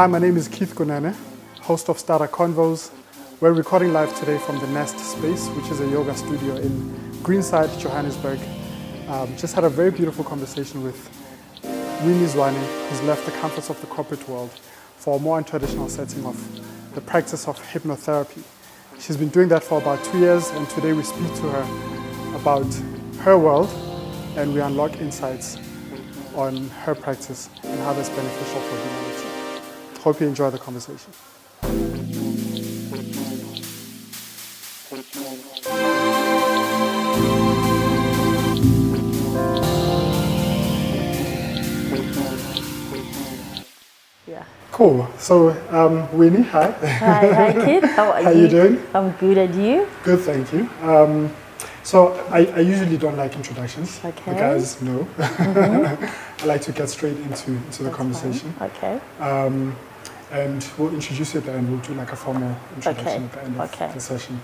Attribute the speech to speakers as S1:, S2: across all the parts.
S1: Hi, my name is Keith Gunane, host of Starter Convos. We're recording live today from the Nest Space, which is a yoga studio in Greenside, Johannesburg. Um, just had a very beautiful conversation with Winnie Zwane, who's left the comforts of the corporate world for a more traditional setting of the practice of hypnotherapy. She's been doing that for about two years, and today we speak to her about her world and we unlock insights on her practice and how that's beneficial for humanity. Hope you enjoy the conversation.
S2: Yeah.
S1: Cool. So, um, Winnie, hi.
S2: Hi, hi, Kit. How are
S1: How
S2: you?
S1: you doing?
S2: I'm good, and you?
S1: Good, thank you. Um, so, I, I usually don't like introductions.
S2: Okay.
S1: The guys know. I like to get straight into, into the
S2: That's fine.
S1: conversation.
S2: Okay.
S1: Um, and we'll introduce you at the end. We'll do like a formal introduction
S2: Okay,
S1: at the end of
S2: okay.
S1: the session.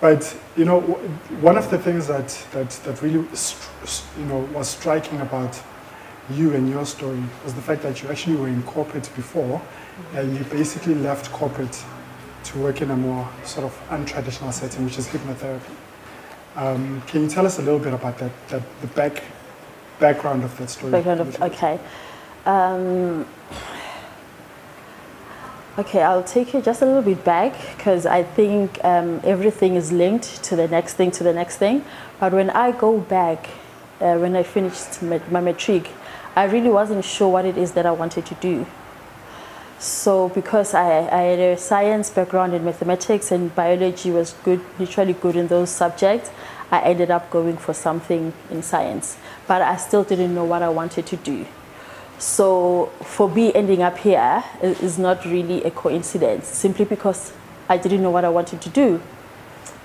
S1: But you know, w- one of the things that that that really you know was striking about you and your story was the fact that you actually were in corporate before, and you basically left corporate to work in a more sort of untraditional setting, which is hypnotherapy. Um, can you tell us a little bit about that, that the back background of that story?
S2: Background of okay. Um, okay, I'll take you just a little bit back because I think um, everything is linked to the next thing, to the next thing. But when I go back, uh, when I finished my, matric, I really wasn't sure what it is that I wanted to do. So because I, I had a science background in mathematics and biology was good, literally good in those subjects, I ended up going for something in science. But I still didn't know what I wanted to do. So for me ending up here is not really a coincidence, simply because I didn't know what I wanted to do.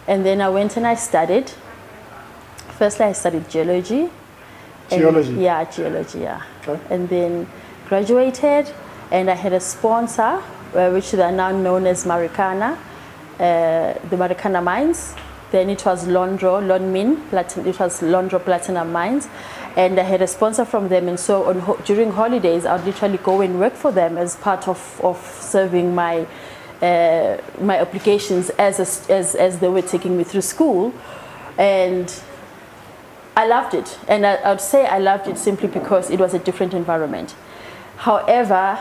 S2: And then I went and I studied. Firstly, I studied geology. And-
S1: Geology?
S2: yeah, geology, yeah
S1: Okay.
S2: and then graduated and I had a sponsor uh, which they are now known as Marikana, uh, the Marikana mines. Then it was Lonrho, Lonmin, Platin- it was Lonrho Platinum Mines. And I had a sponsor from them. And so on, during holidays, I'd literally go and work for them as part of, of serving my, uh, my applications as, a as, as they were taking me through school. And I loved it. And I, I would say I loved it simply because it was a different environment. However,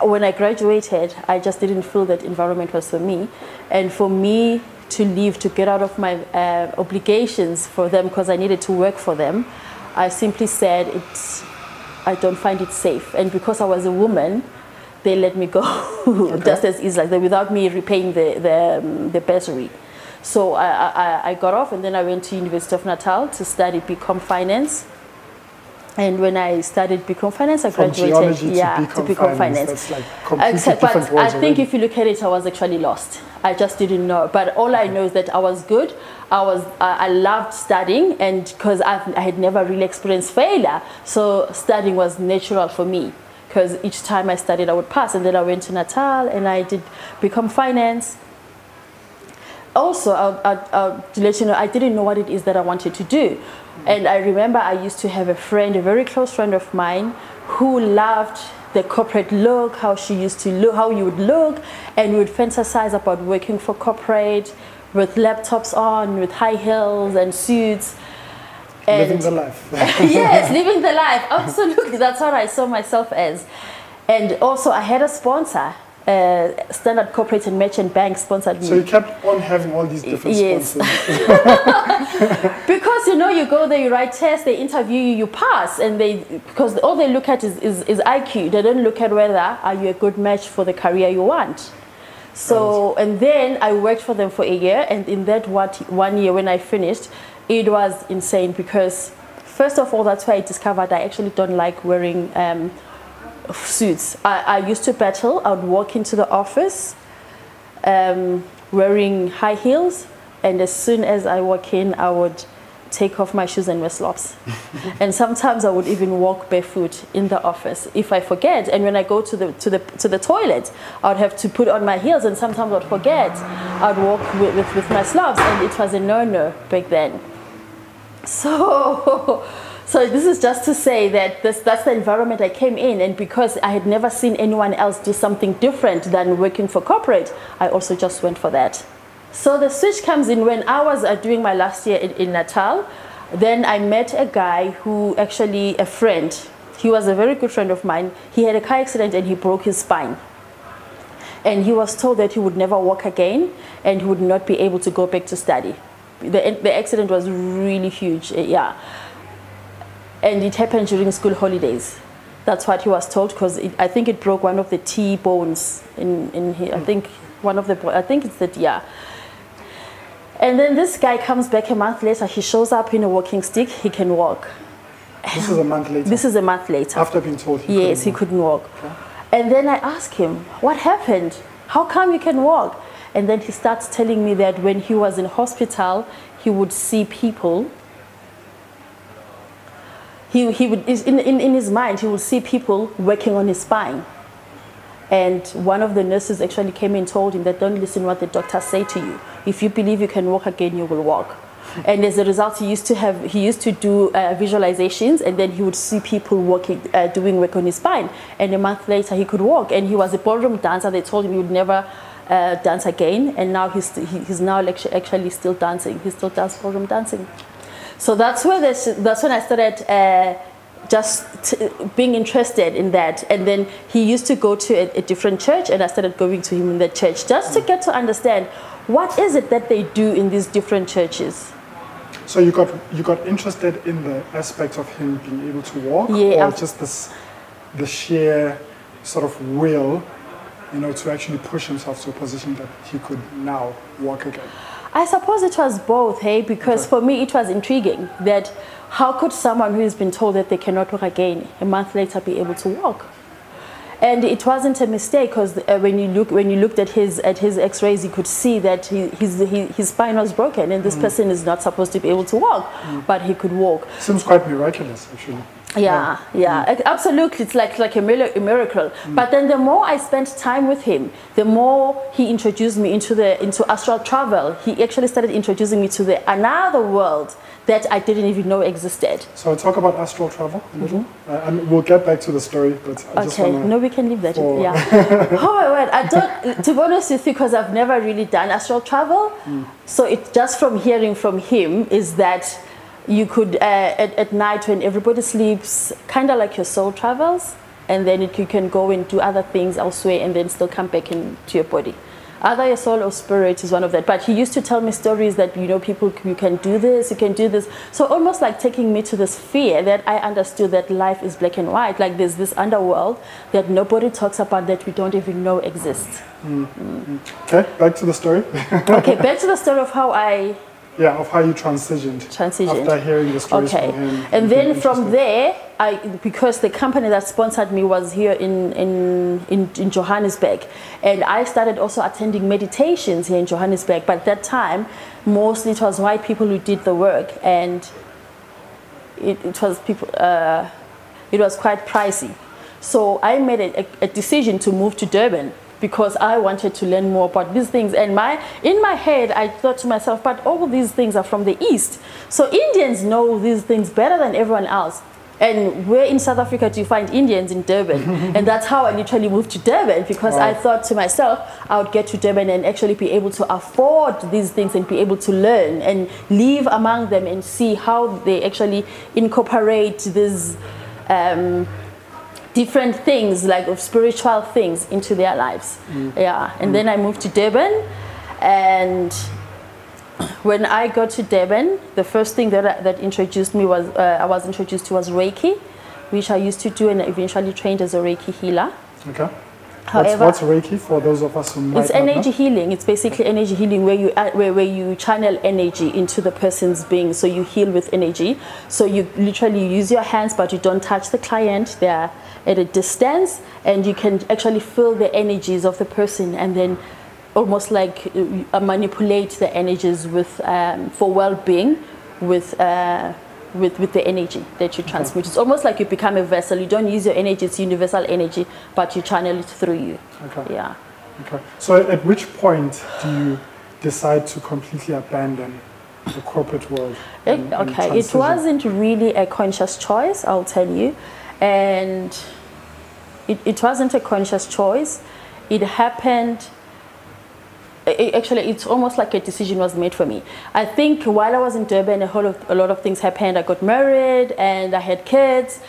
S2: when I graduated, I just didn't feel that environment was for me. And for me to leave, to get out of my uh, obligations for them because I needed to work for them, I simply said, it's, I don't find it safe. And because I was a woman, they let me go just as easy, like that, without me repaying the, the, um, the bursary. So I, I, I got off and then I went to University of Natal to study BCom Finance. And when I studied BCom Finance, I
S1: From
S2: graduated.
S1: geology to
S2: yeah,
S1: BCom
S2: BCom
S1: finance, that's like
S2: Except, but I think
S1: already.
S2: if you look at it, I was actually lost. I just didn't know. But all I know is that I was good. I was I, loved studying, and because I had never really experienced failure, so studying was natural for me. Because each time I studied, I would pass. And then I went to Natal, and I did BCom finance. Also, I'll, I'll, I'll to let you know, I didn't know what it is that I wanted to do. And I remember I used to have a friend, a very close friend of mine, who loved the corporate look, how she used to look, how you would look, and we would fantasize about working for corporate with laptops on, with high heels and suits.
S1: Living the life.
S2: yes, living the life. Absolutely. That's what I saw myself as. And also, I had a sponsor. Uh, Standard Corporate and Merchant Bank sponsored me.
S1: so you kept on having all these different
S2: Yes.
S1: sponsors.
S2: Because you know, you go there, you write tests, they interview you, you pass, and they because all they look at is, is, is IQ. They don't look at whether are you a good match for the career you want. So and then I worked for them for a year, and in that what one year when I finished, it was insane because first of all, that's why I discovered I actually don't like wearing um, suits. I, I used to battle. I would walk into the office um, wearing high heels, and as soon as I walk in, I would take off my shoes and wear slops. and sometimes I would even walk barefoot in the office if I forget. And when I go to the to the to the toilet, I would have to put on my heels, and sometimes I'd forget. I'd walk with, with, with my slops, and it was a no-no back then. So, So this is just to say that this, that's the environment I came in, and because I had never seen anyone else do something different than working for corporate, I also just went for that. So the switch comes in when I was uh, doing my last year in, in Natal. Then I met a guy who actually a friend. He was a very good friend of mine. He had a car accident and he broke his spine. And he was told that he would never walk again and he would not be able to go back to study. The, the accident was really huge, uh, yeah. And it happened during school holidays. That's what he was told because I think it broke one of the T bones in, in here. I hmm. think one of the, I think it's that, yeah. And then this guy comes back a month later. He shows up in a walking stick. He can walk.
S1: This is a month later.
S2: This is a month later.
S1: after being told he
S2: yes, he
S1: couldn't
S2: couldn't walk. And then I ask him, What happened? How come you can walk? And then he starts telling me that when he was in hospital, he would see people. He, he would, in, in, in his mind, he would see people working on his spine. And one of the nurses actually came and told him that don't listen what the doctors say to you. If you believe you can walk again, you will walk. And as a result, he used to have he used to do uh, visualizations, and then he would see people working, uh, doing work on his spine. And a month later, he could walk. And he was a ballroom dancer. They told him he would never uh, dance again, and now he's he, he's now actu- actually still dancing. He still does ballroom dancing. So that's where this, that's when I started uh, just t- being interested in that. And then he used to go to a, a different church, and I started going to him in that church just to get to understand what is it that they do in these different churches.
S1: So you got you got interested in the aspect of him being able to walk,
S2: Yeah,
S1: or
S2: I've-
S1: just this the sheer sort of will, you know, to actually push himself to a position that he could now walk again.
S2: I suppose it was both, hey, because for me it was intriguing that how could someone who has been told that they cannot walk again a month later be able to walk? And it wasn't a mistake because uh, when you look when you looked at his at his X-rays, you could see that he, his he, his spine was broken, and this person is not supposed to be able to walk, but he could walk.
S1: Seems quite miraculous, actually.
S2: Yeah, yeah, ac- absolutely. It's like like a, miracle. But then the more I spent time with him, the more he introduced me into the into astral travel. He actually started introducing me to the another world that I didn't even know existed.
S1: So talk about astral travel a little, uh, and we'll get back to the story. But I just
S2: Mm-hmm. Okay, no, we can leave that.
S1: for-
S2: Yeah. oh my word! I don't. To be honest with you, because I've never really done astral travel, so it just from hearing from him is that you could uh, at, at night when everybody sleeps, kind of like your soul travels, and then it, you can go and do other things elsewhere, and then still come back into your body. Either your soul or spirit is one of that. But he used to tell me stories that you know people you can do this, you can do this. So almost like taking me to this fear that I understood that life is black and white. Like there's this underworld that nobody talks about that we don't even know exists. Hmm. Hmm. Hmm.
S1: Okay, back to the story.
S2: Okay, back to the story of how I
S1: yeah, of how you transitioned.
S2: Transitioned.
S1: After hearing the stories
S2: Okay,
S1: him.
S2: and then from there, I because the company that sponsored me was here in in, in in Johannesburg, and I started also attending meditations here in Johannesburg. But at that time, mostly it was white people who did the work, and it, it was people. Uh, it was quite pricey, so I made a, a decision to move to Durban because I wanted to learn more about these things. And my in my head, I thought to myself, but all these things are from the East, so Indians know these things better than everyone else. And where in South Africa do you find Indians in Durban? and that's how I literally moved to Durban because I thought to myself, I would get to Durban and actually be able to afford these things and be able to learn and live among them and see how they actually incorporate these um, different things, like of spiritual things, into their lives. Mm. Yeah, and mm. then I moved to Durban, and when I got to Durban, the first thing that, uh, that introduced me was uh, I was introduced to was Reiki, which I used to do and I eventually trained as a Reiki healer.
S1: Okay.
S2: However,
S1: what's, what's Reiki for those of us who might
S2: it's
S1: not know?
S2: energy healing. It's basically energy healing where you where, where you channel energy into the person's being. So you heal with energy. So you literally use your hands, but you don't touch the client. They are at a distance, and you can actually feel the energies of the person, and then almost like uh, manipulate the energies with um, for well-being with. Uh, with, with the energy that you transmit. It's almost like you become a vessel. You don't use your energy, it's universal energy, but you channel it through you.
S1: Okay.
S2: Yeah.
S1: Okay. So at which point do you decide to completely abandon the corporate world?
S2: It-
S1: and- and
S2: okay, it wasn't really a conscious choice, I'll tell you. And it, it wasn't a conscious choice. It happened. Actually, it's almost like a decision was made for me. I think while I was in Durban, a whole of, a lot of things happened. I got married and I had kids.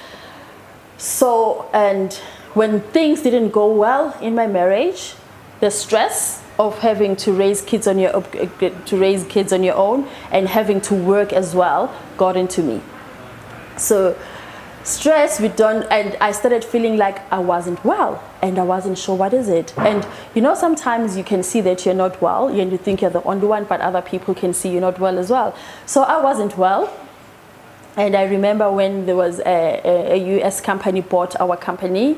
S2: So, and when things didn't go well in my marriage, the stress of having to raise kids on your eh, eh, to raise kids on your own and having to work as well got into me. So, stress we done, and I started feeling like I wasn't well, and I wasn't sure what is it. And you know, sometimes you can see that you're not well, and you think you're the only one, but other people can see you're not well as well. So I wasn't well. And I remember when there was a, a, a US company bought our company,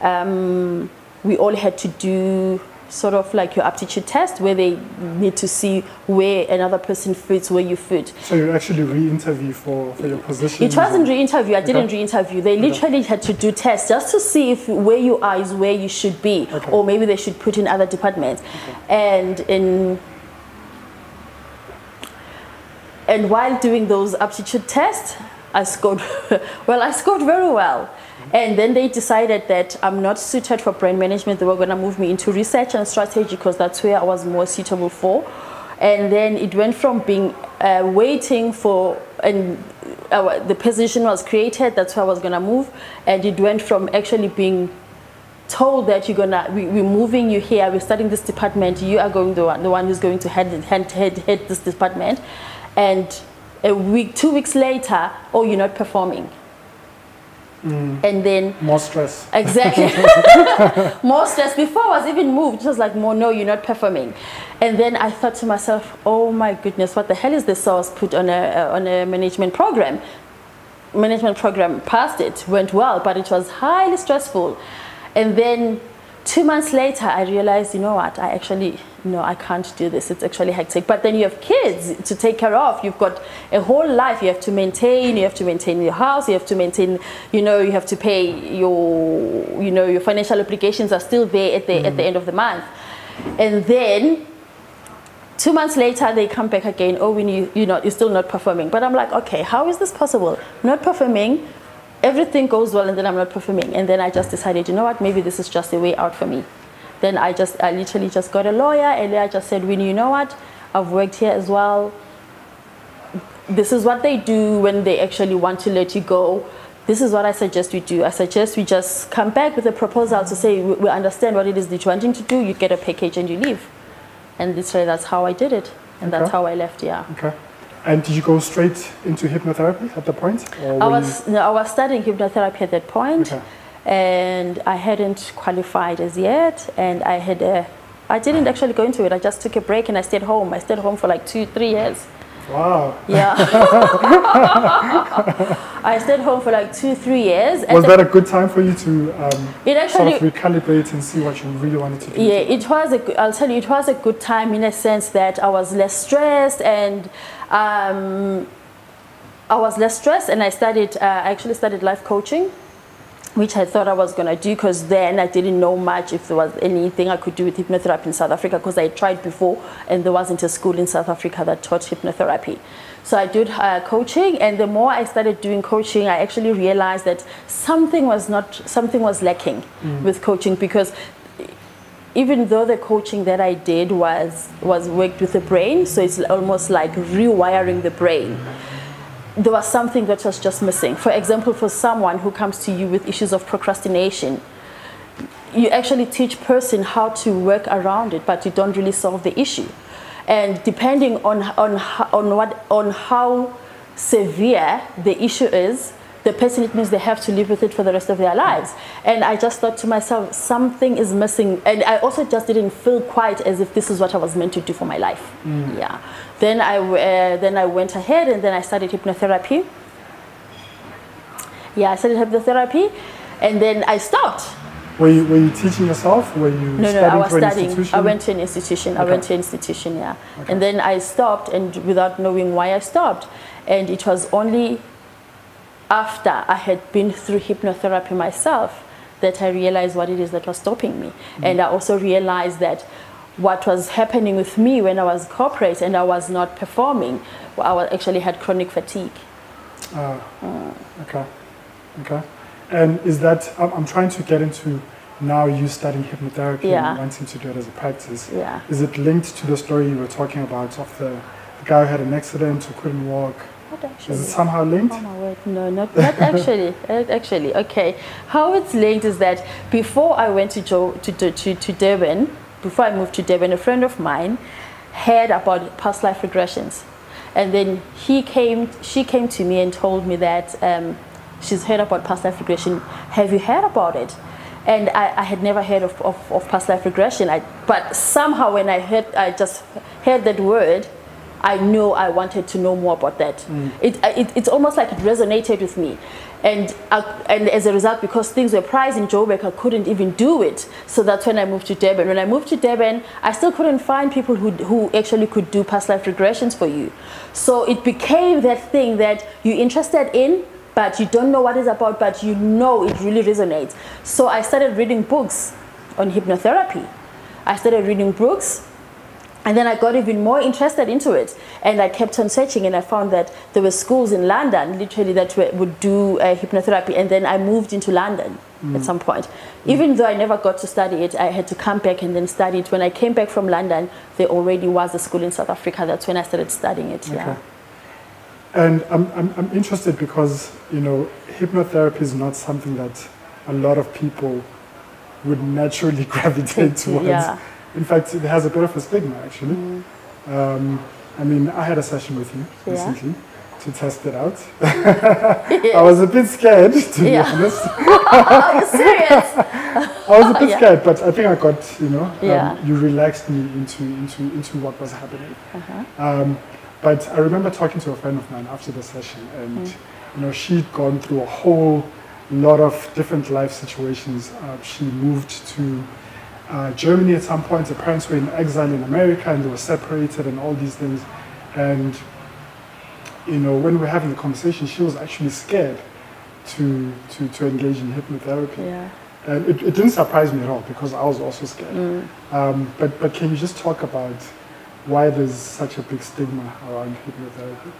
S2: um, we all had to do sort of like your aptitude test where they need to see where another person fits, where you fit.
S1: So you actually re-interview for, for your position.
S2: It wasn't re-interview. I didn't
S1: Okay.
S2: re-interview. They literally had to do tests just to see if where you are is where you should be,
S1: Okay.
S2: or maybe they should put in other departments. And in and while doing those aptitude tests, I scored well. I scored very well. And then they decided that I'm not suited for brand management. They were going to move me into research and strategy because that's where I was more suitable for. And then it went from being uh, waiting for, and uh, the position was created, that's where I was going to move. And it went from actually being told that you're gonna we, we're moving you here we're starting this department you are going the one the one who's going to head head head, head this department and a week two weeks later oh you're not performing and then
S1: More stress.
S2: Exactly. more stress. Before I was even moved, it was like, more, no, you're not performing. And then I thought to myself, oh my goodness, what the hell is this? So I was put on a, uh, on a management program. Management program passed it, went well, but it was highly stressful. And then two months later, I realized, you know what, I actually, no, I can't do this. It's actually hectic. But then you have kids to take care of. You've got a whole life you have to maintain. You have to maintain your house. You have to maintain, you know, you have to pay your, you know, your financial obligations are still there at the, at the mm-hmm. end of the month. And then Two months later, they come back again. Oh, we you, you're not, you're still not performing. But I'm like, okay, how is this possible? Not performing, everything goes well, and then I'm not performing. And then I just decided, you know what? Maybe this is just a way out for me. Then I just, I literally just got a lawyer, and I just said, Winnie, you know what? I've worked here as well. This is what they do when they actually want to let you go. This is what I suggest we do. I suggest we just come back with a proposal to say we, we understand what it is that you're wanting to do. You get a package and you leave. And literally, that's how I did it, and that's how I left. Yeah.
S1: Okay. And did you go straight into hypnotherapy at the point?
S2: I was no, I was studying hypnotherapy at that point,
S1: Okay.
S2: and I hadn't qualified as yet, and I had a. I didn't actually go into it. I just took a break and I stayed home. I stayed home for like two, three years.
S1: wow.
S2: Yeah. I stayed home for like two, three years.
S1: Was that a good time for you to um,
S2: it
S1: sort of recalibrate and see what you really wanted to do?
S2: Yeah, it was a. good- I'll tell you, it was a good time in a sense that I was less stressed and um, I was less stressed, and I started. Uh, I actually started life coaching, which I thought I was gonna do because then I didn't know much if there was anything I could do with hypnotherapy in South Africa because I tried before, and there wasn't a school in South Africa that taught hypnotherapy. So I did uh, coaching, and the more I started doing coaching, I actually realized that something was not something was lacking with coaching because even though the coaching that I did was was worked with the brain, so it's almost like rewiring the brain. There was something that was just missing. For example, for someone who comes to you with issues of procrastination, you actually teach person how to work around it, but you don't really solve the issue. And depending on on on what on how severe the issue is, the person it means they have to live with it for the rest of their lives. And I just thought to myself, something is missing. And I also just didn't feel quite as if this is what I was meant to do for my life. Yeah. Then I uh, then I went ahead and then I studied hypnotherapy. Yeah, I studied hypnotherapy, and then I stopped.
S1: Were you, were you teaching yourself? Were you
S2: No,
S1: studying
S2: no, I was studying. I went to an institution. I went to an institution, yeah. And then I stopped, and without knowing why I stopped. And it was only after I had been through hypnotherapy myself that I realized what it is that was stopping me.
S1: Mm-hmm.
S2: And I also realized that what was happening with me when I was corporate and I was not performing. I was actually had chronic fatigue.
S1: Uh, Okay, okay. And is that, I'm, I'm trying to get into now you studying hypnotherapy
S2: Yeah.
S1: and wanting to do it as a practice.
S2: Yeah.
S1: Is it linked to the story you were talking about of the, the guy who had an accident who couldn't walk?
S2: Not actually.
S1: Is it somehow linked?
S2: Oh my word, no, not, not actually. Actually, okay. How it's linked is that before I went to, jo- to, to, to, to Durban, before I moved to Durban, a friend of mine heard about past life regressions. And then he came, she came to me and told me that um, she's heard about past life regression. Have you heard about it? And I, I had never heard of, of, of past life regression. I, but somehow when I heard, I just heard that word, I knew I wanted to know more about that. Mm. It, it, it's almost like it resonated with me. And, I, and as a result, because things were priced in Joburg, I couldn't even do it. So that's when I moved to Durban. When I moved to Durban, I still couldn't find people who, who actually could do past life regressions for you. So it became that thing that you're interested in, but you don't know what it's about, but you know it really resonates. So I started reading books on hypnotherapy. I started reading books and then I got even more interested into it. And I kept on searching, and I found that there were schools in London, literally, that were, would do uh, hypnotherapy. And then I moved into London at some point. Even though I never got to study it, I had to come back and then study it. When I came back from London, there already was a school in South Africa. That's when I started studying it. Yeah.
S1: Okay. And I'm, I'm, I'm interested because, you know, hypnotherapy is not something that a lot of people would naturally gravitate towards.
S2: Yeah.
S1: In fact, it has a bit of a stigma, actually. Um, I mean, I had a session with you
S2: Yeah.
S1: recently to test it out. I was a bit scared, to be honest.
S2: Are you serious?
S1: I was a bit
S2: Yeah.
S1: scared, but I think I got, you know, um,
S2: Yeah.
S1: you relaxed me into, into, into what was happening.
S2: Uh-huh.
S1: Um, but I remember talking to a friend of mine after the session, and
S2: Mm.
S1: you know, she'd gone through a whole lot of different life situations. Uh, she moved to uh, Germany at some point. Her parents were in exile in America, and they were separated, and all these things. And you know, when we were having the conversation, she was actually scared to to, to engage in hypnotherapy.
S2: Yeah.
S1: And it, it didn't surprise me at all because I was also scared.
S2: Mm.
S1: Um, but, but can you just talk about why there's such a big stigma around hypnotherapy?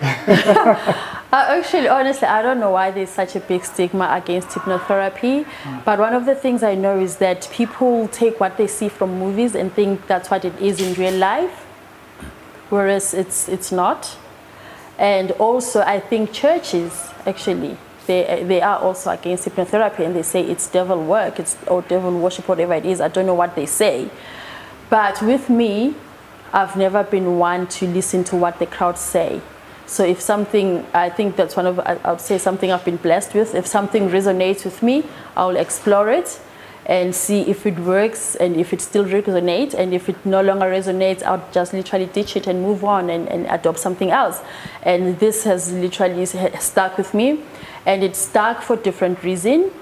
S2: Uh, actually, honestly, I don't know why there's such a big stigma against hypnotherapy. But one of the things I know is that people take what they see from movies and think that's what it is in real life, whereas it's it's not. And also, I think churches actually they they are also against hypnotherapy and they say it's devil work, it's or devil worship, whatever it is. I don't know what they say. But with me, I've never been one to listen to what the crowd say. So if something, I think that's one of, I I would say something I've been blessed with. If something resonates with me, I'll explore it and see if it works and if it still resonates. And if it no longer resonates, I'll just literally ditch it and move on and, and adopt something else. And this has literally stuck with me. And it stuck for different reasons.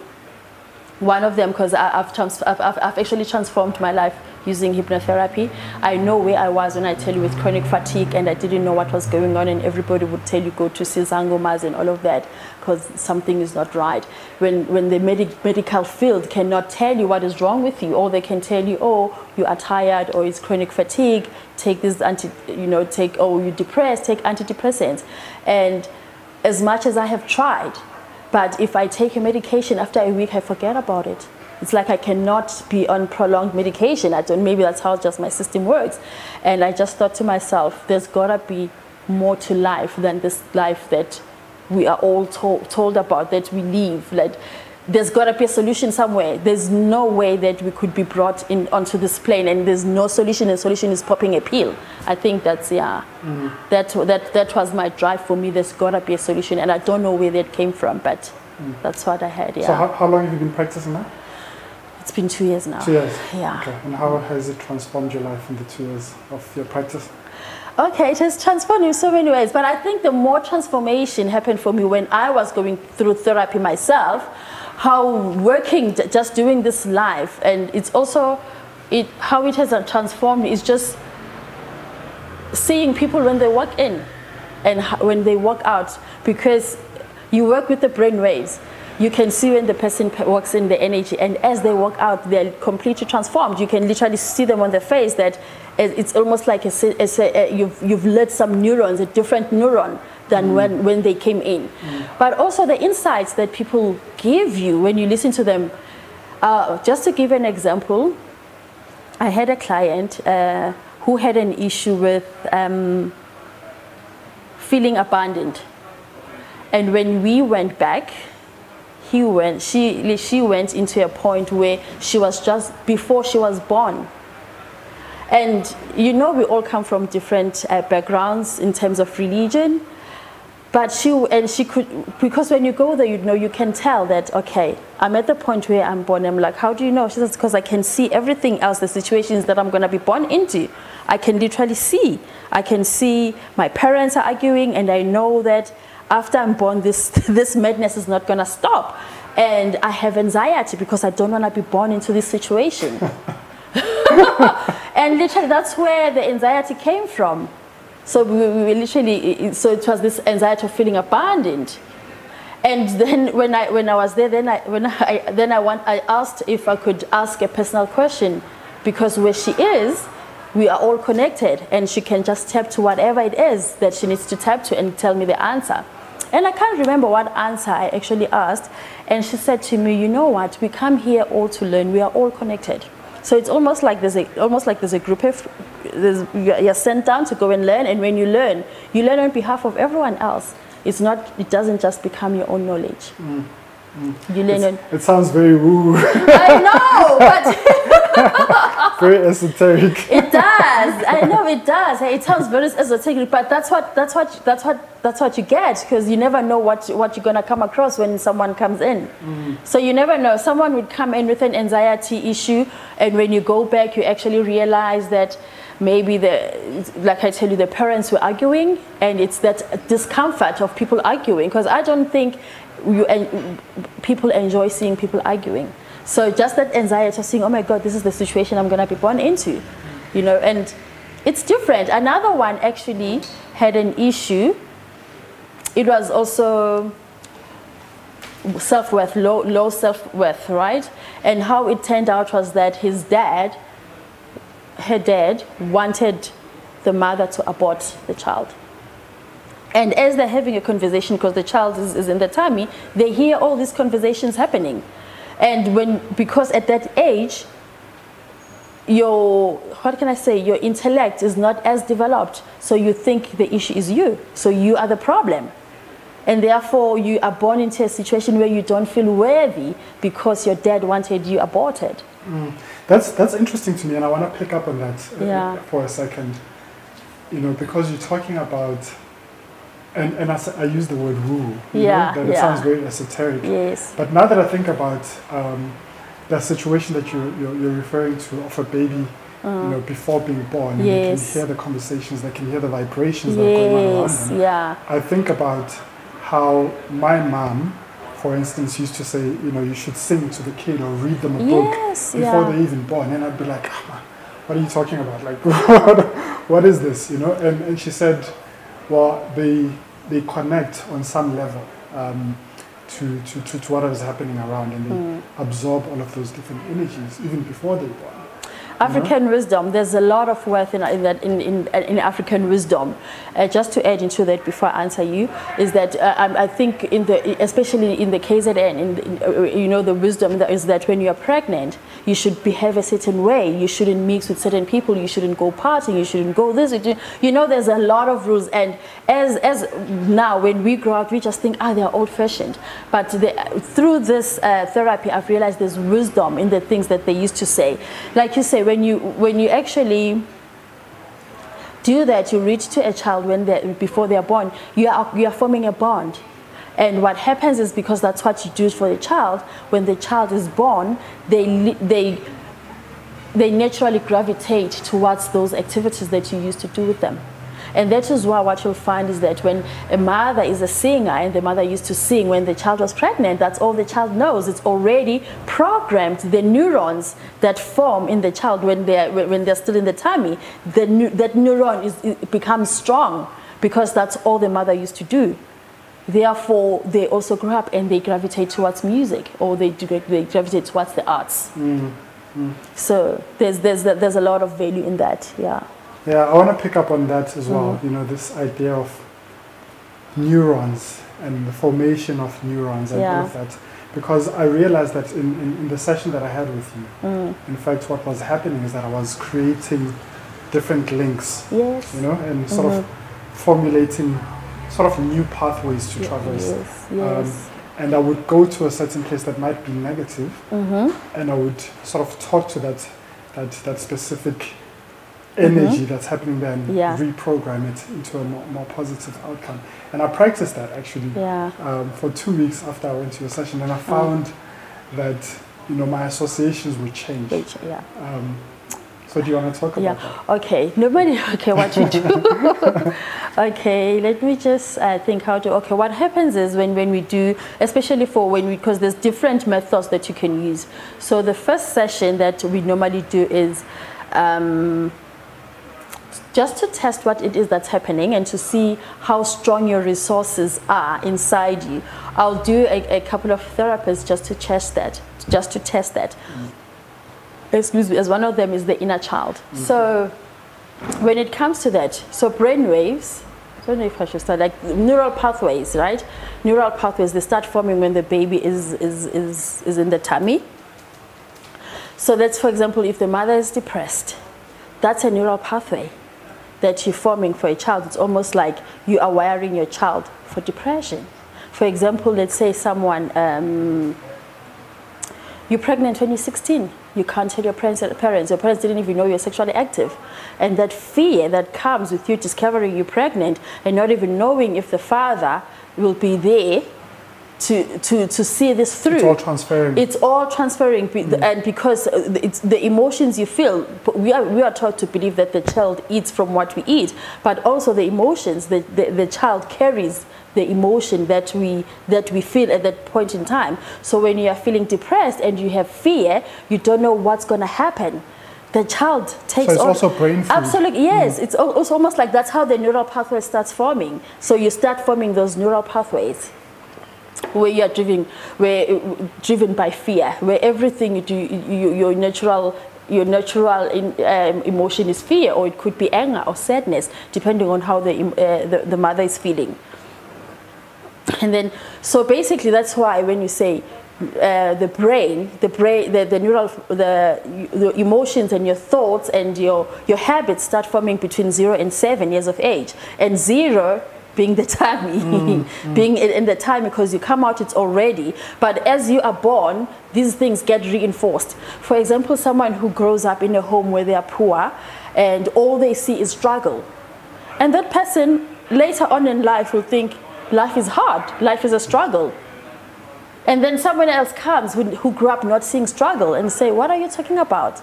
S2: One of them, because I've, trans- I've, I've, I've actually transformed my life using hypnotherapy. I know where I was when I tell you with chronic fatigue and I didn't know what was going on, and everybody would tell you go to Sizangomas and all of that because something is not right. When, when the medic, medical field cannot tell you what is wrong with you, or they can tell you, oh, you are tired or it's chronic fatigue, take this anti, you know, take, oh, you're depressed, take antidepressants. And as much as I have tried, but if I take a medication after a week, I forget about it. It's like I cannot be on prolonged medication. I don't. Maybe that's how just my system works. And I just thought to myself, there's gotta be more to life than this life that we are all told, told about that we live. Like, there's got to be a solution somewhere. There's no way that we could be brought in onto this plane, and there's no solution. And solution is popping a pill. I think that's yeah. Mm. That that that was my drive for me. There's got to be a solution, and I don't know where that came from, but mm. that's what I had. Yeah,
S1: So how, how long have you been practicing now?
S2: It's been two years now.
S1: Two years.
S2: Yeah.
S1: Okay. And how has it transformed your life in the two years of your practice?
S2: Okay, it has transformed in so many ways, but I think the more transformation happened for me when I was going through therapy myself, how working, just doing this life, and it's also it how it has uh, transformed is just seeing people when they walk in and when they walk out because you work with the brain waves. You can see when the person walks in the energy, and as they walk out, they're completely transformed. You can literally see them on their face that it's almost like a, a, a- you've, you've lit some neurons, a different neuron than when, when they came in. But also the insights that people give you when you listen to them. Uh, just to give an example, I had a client uh, who had an issue with um, feeling abandoned. And when we went back, he went, she, she went into a point where she was just before she was born. And you know, we all come from different uh, backgrounds in terms of religion. But she and she could because when you go there, you know you can tell that okay, I'm at the point where I'm born. I'm like, how do you know? She says because I can see everything else, the situations that I'm gonna be born into. I can literally see. I can see my parents are arguing, and I know that after I'm born, this this madness is not gonna stop. And I have anxiety because I don't wanna be born into this situation. and literally, that's where the anxiety came from. So we, we literally, so it was this anxiety of feeling abandoned. And then when I when I was there, then I when I then I want I asked if I could ask a personal question, because where she is, we are all connected, and she can just tap to whatever it is that she needs to tap to and tell me the answer. And I can't remember what answer I actually asked, and she said to me, "You know what? We come here all to learn. We are all connected." So it's almost like there's a almost like there's a group of there's, you're sent down to go and learn, and when you learn, you learn on behalf of everyone else. It's not. It doesn't just become your own knowledge. Mm, mm. You learn on.
S1: It sounds very woo,
S2: I know, but
S1: very esoteric.
S2: it does. I know it does. It sounds very esoteric, but that's what that's what that's what that's what you get because you never know what what you're gonna come across when someone comes in. Mm. So you never know. Someone would come in with an anxiety issue, and when you go back, you actually realize that maybe the like I tell you, the parents were arguing, and it's that discomfort of people arguing. Because I don't think you people enjoy seeing people arguing. So just that anxiety of saying, "Oh my God, this is the situation I'm gonna be born into," you know, and it's different. Another one actually had an issue. It was also self-worth, low, low self-worth, right? And how it turned out was that his dad, her dad, wanted the mother to abort the child. And as they're having a conversation, because the child is, is in the tummy, they hear all these conversations happening. And when, because at that age, your, what can I say, your intellect is not as developed. So you think the issue is you. So you are the problem. And therefore, you are born into a situation where you don't feel worthy because your dad wanted you aborted.
S1: That's that's interesting to me, and I want to pick up on that uh,
S2: Yeah.
S1: for a second. You know, because you're talking about, and and I, I use the word woo.
S2: Yeah,
S1: know, that it sounds very esoteric.
S2: Yes.
S1: But now that I think about um, the situation that you, you're, you're referring to of a baby, you know, before being born, and.
S2: Yes.
S1: you can hear the conversations, they can hear the vibrations that are going on around
S2: Yes,
S1: them.
S2: yeah.
S1: I think about how my mom, for instance, used to say, you know, you should sing to the kid or read them a book before
S2: yeah.
S1: they're even born. And I'd be like, "Ah, what are you talking about? Like, what, what is this? You know? And, and she said, well, they, they connect on some level um, to, to, to, to what is happening around and they
S2: Mm.
S1: absorb all of those different energies even before they're born.
S2: African wisdom, there's a lot of worth in, in that in, in, in African wisdom. Uh, just to add into that before I answer you, is that uh, I, I think in the especially in the KZN, in, in, uh, you know the wisdom that is that when you are pregnant, you should behave a certain way. You shouldn't mix with certain people. You shouldn't go partying. You shouldn't go this. you You know, there's a lot of rules. And as as now when we grow up, we just think ah they're old fashioned. But through this uh, therapy, I've realized there's wisdom in the things that they used to say. Like you say, when you when you actually do that, you reach to a child when they before they are born, you are you are forming a bond. And what happens is because that's what you do for the child. When the child is born, they they they naturally gravitate towards those activities that you used to do with them. And that is why what you'll find is that when a mother is a singer and the mother used to sing when the child was pregnant, that's all the child knows. It's already programmed the neurons that form in the child when they're, when they're still in the tummy. The, that neuron is, becomes strong because that's all the mother used to do. therefore they also grow up and they gravitate towards music or they, they gravitate towards the arts. Mm-hmm. Mm-hmm. So there's, there's, there's a lot of value in that, yeah.
S1: Yeah, I want to pick up on that as well.
S2: Mm-hmm.
S1: You know, this idea of neurons and the formation of neurons and all of that. Because I realized that in, in, in the session that I had with you,
S2: Mm.
S1: in fact, what was happening is that I was creating different links,
S2: Yes.
S1: you know, and sort of formulating sort of new pathways to traverse.
S2: Yes, yes.
S1: And I would go to a certain place that might be negative,
S2: mm-hmm.
S1: and I would sort of talk to that that that specific energy that's happening there and
S2: Mm-hmm. Yeah.
S1: reprogram it into a more, more positive outcome. And I practiced that actually
S2: Yeah.
S1: um, for two weeks after I went to your session, and I found that you know my associations would change.
S2: Which, yeah.
S1: Um, so do you want to talk about
S2: Yeah.
S1: that?
S2: Okay. Nobody. Okay. What you do? okay. Let me just uh, think how to. Okay. What happens is when when we do, especially for when we, because there's different methods that you can use. So the first session that we normally do is. Um, just to test what it is that's happening and to see how strong your resources are inside you. I'll do a, a couple of therapists just to test that, just to test that. Excuse me, as one of them is the inner child. Mm-hmm. So when it comes to that, so brain waves, I don't know if I should start, like neural pathways, right? Neural pathways, they start forming when the baby is, is, is, is in the tummy. So that's, for example, if the mother is depressed, that's a neural pathway that you're forming for a child. It's almost like you are wiring your child for depression. For example, let's say someone, um, you're pregnant when you're 16. You can't tell your parents, parents. Your parents didn't even know you're sexually active. And that fear that comes with you discovering you're pregnant and not even knowing if the father will be there to, to, to see this through.
S1: It's all transferring.
S2: It's all transferring, be- and because uh, it's the emotions you feel. We are, we are taught to believe that the child eats from what we eat, but also the emotions that the, the child carries the emotion that we that we feel at that point in time. So when you are feeling depressed and you have fear, you don't know what's going to happen. The child takes so
S1: it's
S2: on-
S1: also brain food.
S2: Absolutely, yes. It's, al- it's almost like that's how the neural pathway starts forming. So you start forming those neural pathways where you are driven, where driven by fear, where everything you do, you, your natural, your natural in, um, emotion is fear, or it could be anger or sadness, depending on how the, uh, the the mother is feeling. And then, so basically, that's why when you say uh, the brain, the brain, the, the neural, the, the emotions and your thoughts and your, your habits start forming between zero and seven years of age. And zero being the tummy, mm, mm. being in, in the time because you come out, it's already. But as you are born, these things get reinforced. For example, someone who grows up in a home where they are poor and all they see is struggle. And that person later on in life will think life is hard, life is a struggle. And then someone else comes who, who grew up not seeing struggle and say, What are you talking about?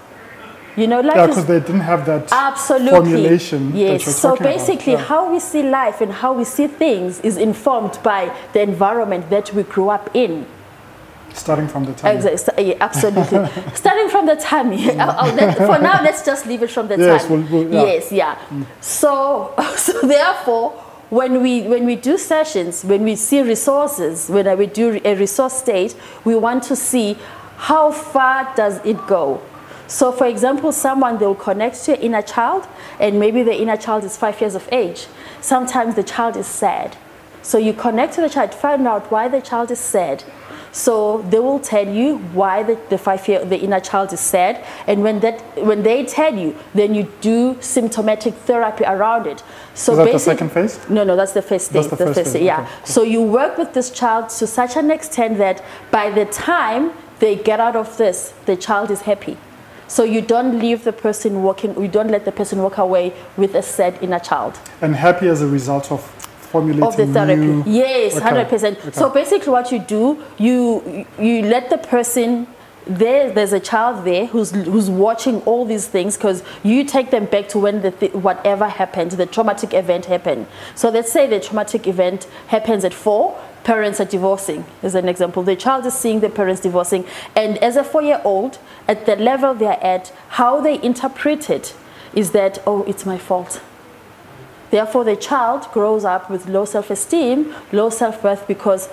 S2: You know, life
S1: yeah, because they didn't have that
S2: absolutely
S1: formulation.
S2: Yes. So basically,
S1: Yeah.
S2: how we see life and how we see things is informed by the environment that we grew up in.
S1: starting from the time.
S2: Exa- st- yeah, absolutely. Starting from the tummy. Mm. Let- for now, let's just leave it from the time.
S1: Yes,
S2: tummy.
S1: we'll- we'll- yeah.
S2: Yes, yeah. Mm. So, so therefore, when we when we do sessions, when we see resources, when we do a resource state, we want to see how far does it go. So, for example, someone they will connect to your inner child, and maybe the inner child is five years of age. Sometimes the child is sad. So you connect to the child, find out why the child is sad. So they will tell you why the, the five year the inner child is sad, and when that when they tell you, then you do symptomatic therapy around it. So
S1: Is that the second phase?
S2: No, no, that's the first stage.
S1: That's the first phase,
S2: yeah.
S1: okay.
S2: So you work with this child to such an extent that by the time they get out of this, the child is happy. So you don't leave the person walking. You don't let the person walk away with a sad inner child
S1: And happy as a result of formulating
S2: of the therapy.
S1: new-
S2: Yes,
S1: Okay,
S2: hundred percent.
S1: okay.
S2: So basically, what you do, you you let the person. There, there's a child there who's who's watching all these things because you take them back to when the th- whatever happened, the traumatic event happened. So let's say the traumatic event happens at four. Parents are divorcing, as an example. The child is seeing the parents divorcing, and as a four-year-old, at the level they're at, how they interpret it is that oh, it's my fault Therefore, the child grows up with low self esteem, low self worth because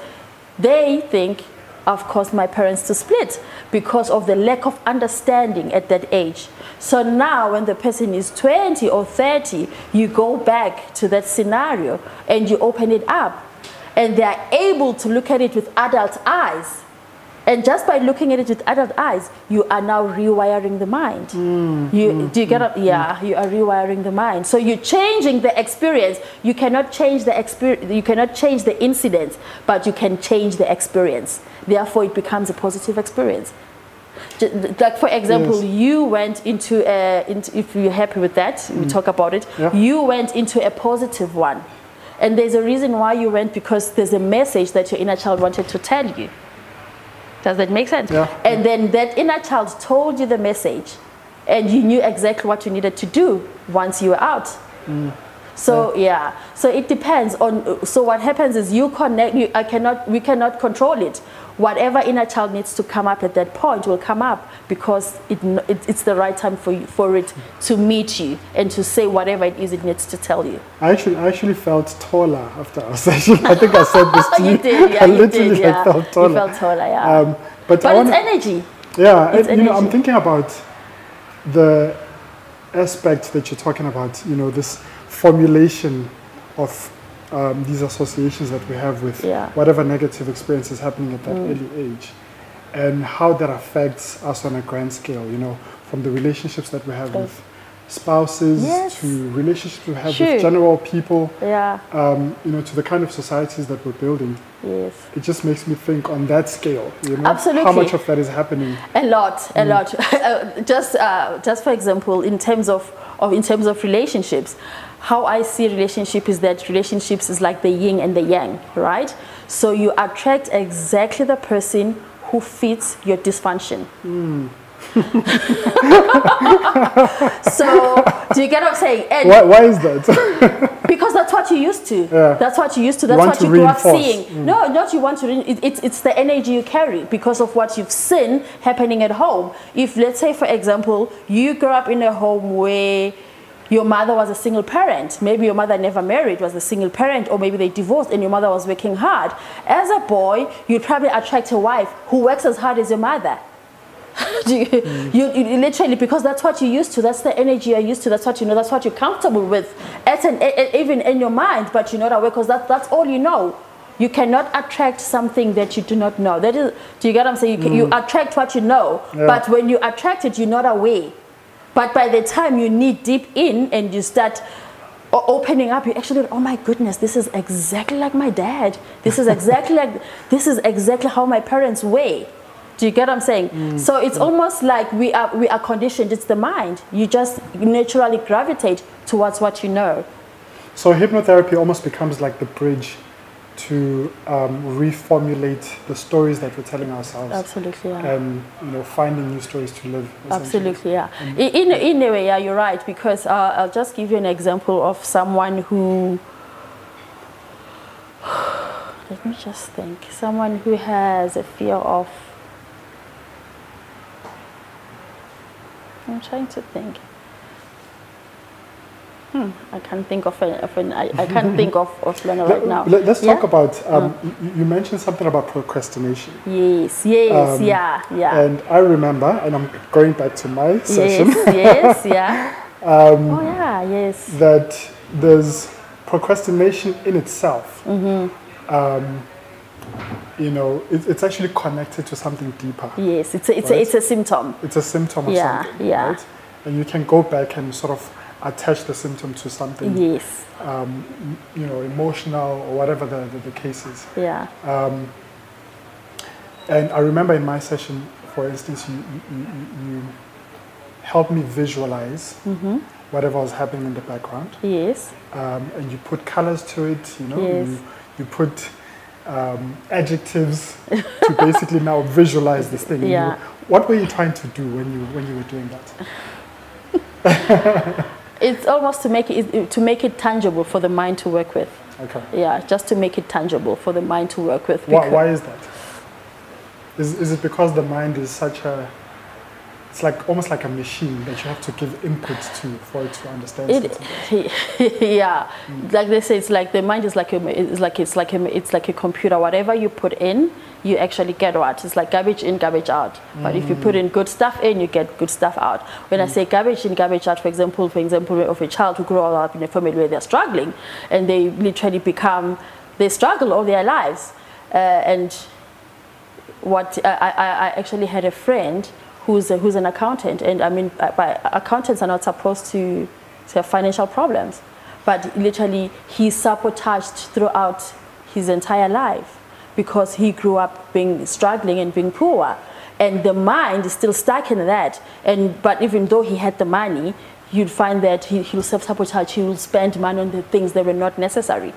S2: they think I've caused my parents to split because of the lack of understanding at that age. So now, when the person is 20 or 30, you go back to that scenario and you open it up, and they are able to look at it with adult eyes. And just by looking at it with adult eyes, you are now rewiring the mind. Mm, you, mm, do you get it? Mm, yeah, you are rewiring the mind. So you're changing the experience. You cannot change the experience. You cannot change the incident, but you can change the experience. Therefore, it becomes a positive experience. Like for example,
S1: Yes.
S2: you went into, a, into if you're happy with that, we talk about it.
S1: Yeah.
S2: You went into a positive one, and there's a reason why you went because there's a message that your inner child wanted to tell you. Does that make sense?
S1: Yeah.
S2: And then that inner child told you the message, and you knew exactly what you needed to do once you were out. Mm. So yeah. so it depends on. So what happens is you connect. You, I cannot. We cannot control it. Whatever inner child needs to come up at that point will come up because it, it, it's the right time for you, for it to meet you and to say whatever it is it needs to tell you.
S1: I actually, I actually felt taller after our session. I think I said this to you.
S2: you did, yeah,
S1: I
S2: you
S1: literally
S2: did, yeah.
S1: felt taller.
S2: You felt taller, yeah.
S1: Um, but
S2: but it's
S1: wanna,
S2: energy.
S1: yeah,
S2: it's
S1: and, you know, I'm thinking about the aspect that you're talking about. You know, this formulation of um, these associations that we have with
S2: Yeah. Mm.
S1: whatever negative experience is happening at that early age, and how that affects us on a grand scale. You know, from the relationships that we have with spouses
S2: Yes.
S1: to relationships we have
S2: Sure.
S1: with general people
S2: Yeah.
S1: um, you know, to the kind of societies that we're building,
S2: Yes.
S1: it just makes me think on that scale, you know, how much of that is happening.
S2: A lot,
S1: Mm.
S2: a lot. Uh, just, uh, just for example, in terms of, of, in terms of relationships, how I see relationship is that relationships is like the yin and the yang, right? So you attract exactly the person who fits your dysfunction.
S1: Mm.
S2: so do you get what I'm saying? And
S1: Why, why is that?
S2: because that's what you used to.
S1: Yeah.
S2: That's what you used to. That's
S1: want
S2: what you grew up
S1: reinforce.
S2: seeing. No, not you want to. Re- it, it's it's the energy you carry because of what you've seen happening at home. If let's say, for example, you grew up in a home where your mother was a single parent. Maybe your mother never married, was a single parent, or maybe they divorced and your mother was working hard. As a boy, you'd probably attract a wife who works as hard as your mother. you, mm. you, you literally because that's what you're used to. That's the energy you're used to. That's what you know. That's what you're comfortable with. At an, e- e- even in your mind but you're not aware because that, that's all you know. You cannot attract something that you do not know. That is do you get what i'm saying? You, can, you mm. attract what you know
S1: Yeah.
S2: but when you attract it you're not aware but by the time you need deep in and you start opening up you actually oh my goodness this is exactly like my dad. This is exactly like this is exactly how my parents were. Do you get what i'm saying? Mm. So it's almost like we are we are conditioned. It's the mind. You just naturally gravitate towards what you know.
S1: So hypnotherapy almost becomes like the bridge to um, reformulate the stories that we're telling ourselves
S2: absolutely yeah.
S1: and you know finding new stories to live.
S2: Absolutely, yeah. In, in a way, yeah, you're right. Because uh, I'll just give you an example of someone who. Let me just think. Someone who has a fear of. I'm trying to think. Hmm, I can't think of an, of an I, I can't think of, of one right now.
S1: Let, us
S2: Yeah?
S1: talk about. Um, you, you mentioned something about procrastination,
S2: Yes, yes,
S1: Um,
S2: yeah, yeah.
S1: and I remember, and I'm going back to my session.
S2: Yes, yes, yeah.
S1: Um,
S2: oh yeah, yes.
S1: that there's procrastination in itself.
S2: Mm-hmm.
S1: Um, you know, it, it's actually connected to something deeper.
S2: Yes, it's a, it's,
S1: Right.
S2: a, it's a symptom.
S1: It's a symptom of
S2: Yeah,
S1: something,
S2: yeah.
S1: right? And you can go back and sort of attach the symptom to something,
S2: Yes,
S1: um, you know, emotional or whatever the, the, the case is.
S2: yeah,
S1: Um, and I remember in my session, for instance, you, you, you, you helped me visualize
S2: Mm-hmm.
S1: whatever was happening in the background.
S2: yes,
S1: um, and you put colors to it, you know,
S2: Yes.
S1: you, you put um, adjectives to basically now visualize this thing. And you-
S2: Yeah.
S1: what were you trying to do when you when you were doing that?
S2: it's almost to make it to make it tangible for the mind to work with.
S1: Okay.
S2: Yeah, just to make it tangible for the mind to work with.
S1: Why, why is that? Is, is it because the mind is such a it's like almost like a machine that you have to give input to for it to understand
S2: It, yeah, like they say, it's like the mind is like a, it's like it's like a, it's like a computer. Whatever you put in, you actually get what. It's like garbage in, garbage out. But if you put in good stuff in, you get good stuff out. When I say garbage in, garbage out, for example, for example, of a child who grew up in a family where they're struggling, and they literally become, they struggle all their lives, uh, and what I, I, I actually had a friend who's a, who's an accountant, and I mean, uh, by, accountants are not supposed to, to have financial problems, but literally he sabotaged throughout his entire life because he grew up being struggling and being poor, and the mind is still stuck in that. And but even though he had the money, you'd find that he, he'll self-sabotage. He will spend money on the things that were not necessary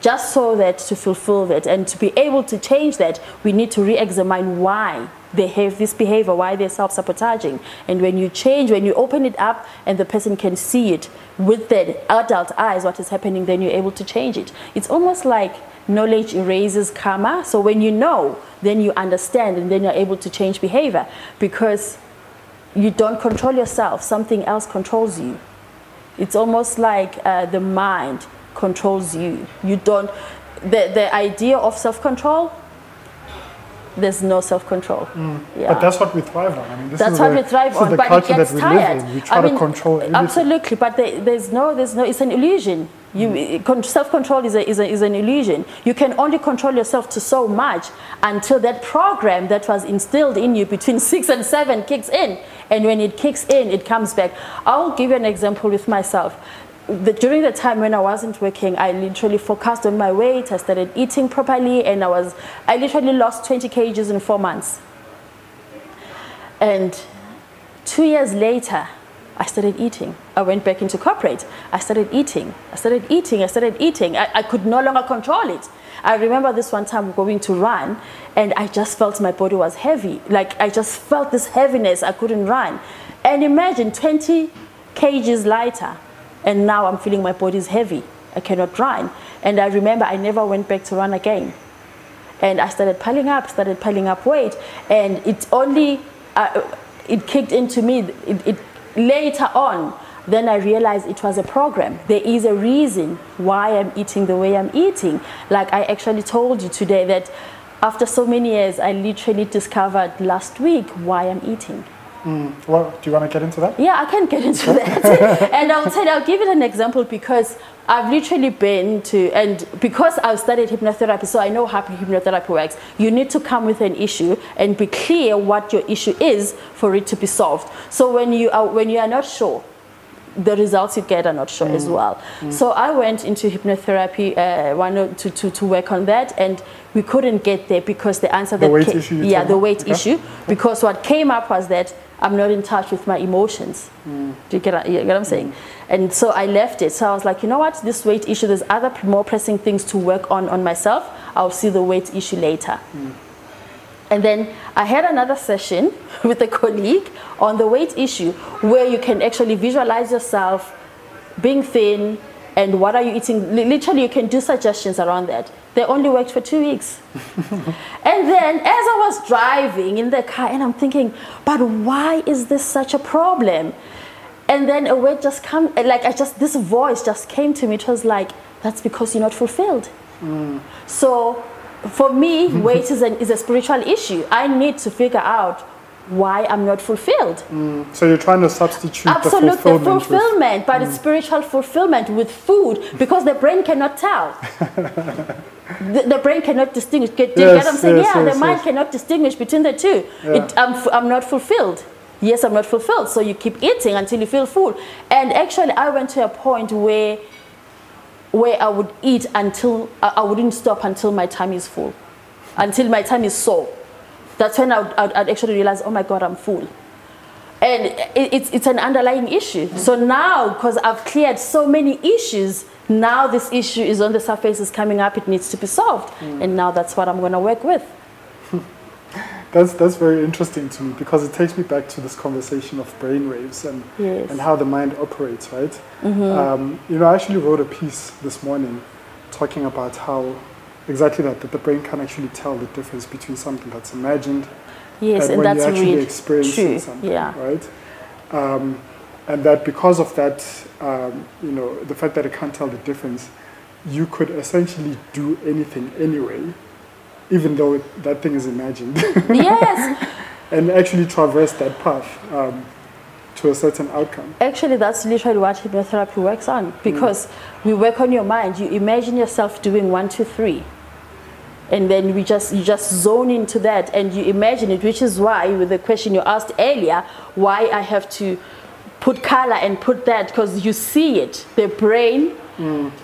S2: just so that to fulfill that and to be able to change that we need to re-examine why they have this behavior why they're self-sabotaging. And when you change when you open it up and the person can see it with their adult eyes what is happening then you're able to change it. It's almost like knowledge erases karma. So when you know then you understand and then you're able to change behavior. Because you don't control yourself something else controls you. It's almost like uh, the mind controls you. You don't, the, the idea of self control, there's no self control. Mm. Yeah.
S1: But that's what we thrive on. I mean, this
S2: That's
S1: is
S2: what
S1: the,
S2: we thrive
S1: this is
S2: on,
S1: the
S2: but it
S1: culture
S2: gets
S1: that we
S2: tired.
S1: live in. We try
S2: I mean,
S1: to control everything.
S2: Absolutely, but there, there's no, there's no, it's an illusion. You, mm. con- self-control is, a, is, a, is an illusion. You can only control yourself to so much until that program that was instilled in you between six and seven kicks in. And when it kicks in, it comes back. I'll give you an example with myself. The, during the time when I wasn't working, I literally focused on my weight. I started eating properly, and I was, I literally lost 20 kgs in four months. And two years later, I started eating. I went back into corporate. I started eating. I started eating. I started eating. I, I could no longer control it. I remember this one time going to run, and I just felt my body was heavy. Like I just felt this heaviness. I couldn't run. And imagine 20 kgs lighter, and now I'm feeling my body is heavy. I cannot run. And I remember I never went back to run again and I started piling up, started piling up weight, and it only uh, it kicked into me. It, it later on, then I realized it was a program. There is a reason why I'm eating the way I'm eating. Like I actually told you today that after so many years, I literally discovered last week why I'm eating.
S1: Mm, well, do you want to get into that?
S2: Yeah, I can get into that. and I'll tell you, I'll give it an example because I've literally been to, and because I've studied hypnotherapy, so I know how hypnotherapy works. You need to come with an issue and be clear what your issue is for it to be solved. So when you are, when you are not sure, the results you get are not sure as mm, well. Mm. So I went into hypnotherapy uh, one to, to, to work on that, and we couldn't get there because the answer
S1: The
S2: that
S1: weight
S2: ca-
S1: issue
S2: yeah, the weight
S1: Okay.
S2: issue, because what came up was that I'm not in touch with my emotions. Hmm. Do you get, you get what I'm saying? Hmm. And so I left it. So I was like, you know what, this weight issue, there's other more pressing things to work on on myself. I'll see the weight issue later. Hmm. And then I had another session with a colleague on the weight issue where you can actually visualize yourself being thin and what are you eating. Li- Literally, you can do suggestions around that. They only worked for two weeks. and then, as I was driving in the car, and I'm thinking, but why is this such a problem? And then a word just come, like I just this voice just came to me. It was like, that's because you're not fulfilled. Mm. So for me, weight is, an, is a spiritual issue. I need to figure out why I'm not fulfilled. Mm.
S1: So you're trying to substitute
S2: Absolutely,
S1: the fulfillment, with-
S2: fulfillment, but it's mm. spiritual fulfillment with food because the brain cannot tell. the, the brain cannot distinguish. Get, do you
S1: Yes,
S2: get what I'm saying?
S1: yes,
S2: yeah,
S1: yes,
S2: the mind cannot distinguish between the two.
S1: Yeah.
S2: It, I'm, I'm not fulfilled. Yes, I'm not fulfilled. So you keep eating until you feel full. And actually, I went to a point where where I would eat until I I wouldn't stop until my time is full, until my time is sore. That's when I would, I'd, I'd actually realize, oh my God, I'm full. And it, it's, it's an underlying issue. So now, because I've cleared so many issues, now this issue is on the surface, is coming up, it needs to be solved. And now that's what I'm going to work with.
S1: That's that's very interesting to me because it takes me back to this conversation of brainwaves and
S2: Yes.
S1: and how the mind operates, right? Um, you know, I actually wrote a piece this morning talking about how exactly that, that the brain can actually tell the difference between something that's imagined
S2: Yes,
S1: and,
S2: and,
S1: when
S2: that's
S1: you're actually
S2: really
S1: experiencing
S2: true.
S1: something,
S2: Yeah.
S1: right? Um, and that because of that, um, you know, the fact that it can't tell the difference, you could essentially do anything anyway, even though that thing is imagined,
S2: yes,
S1: and actually traverse that path um, to a certain outcome.
S2: actually, that's literally what hypnotherapy works on because we work on your mind. You imagine yourself doing one, two, three. And then we just you just zone into that and you imagine it, which is why with the question you asked earlier, why I have to put color and put that because you see it. The brain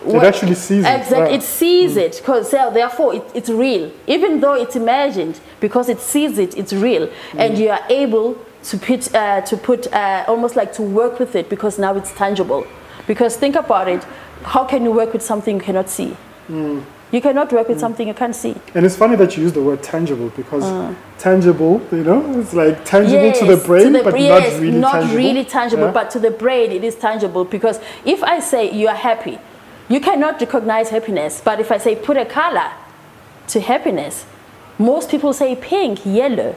S1: It actually sees it.
S2: Exactly,
S1: yeah.
S2: it sees it because therefore it, it's real. Even though it's imagined, because it sees it, it's real, and you are able to put uh, to put uh, almost like to work with it because now it's tangible. Because think about it, how can you work with something you cannot see? You cannot work with mm. something you can't see.
S1: And it's funny that you use the word tangible because uh. tangible, you know, it's like tangible to the
S2: Yes,
S1: brain,
S2: the-
S1: but
S2: yes,
S1: not really
S2: not
S1: tangible.
S2: really tangible,
S1: Yeah.
S2: but to the brain it is tangible because if I say you are happy, you cannot recognize happiness. But if I say put a color to happiness, most people say pink, yellow.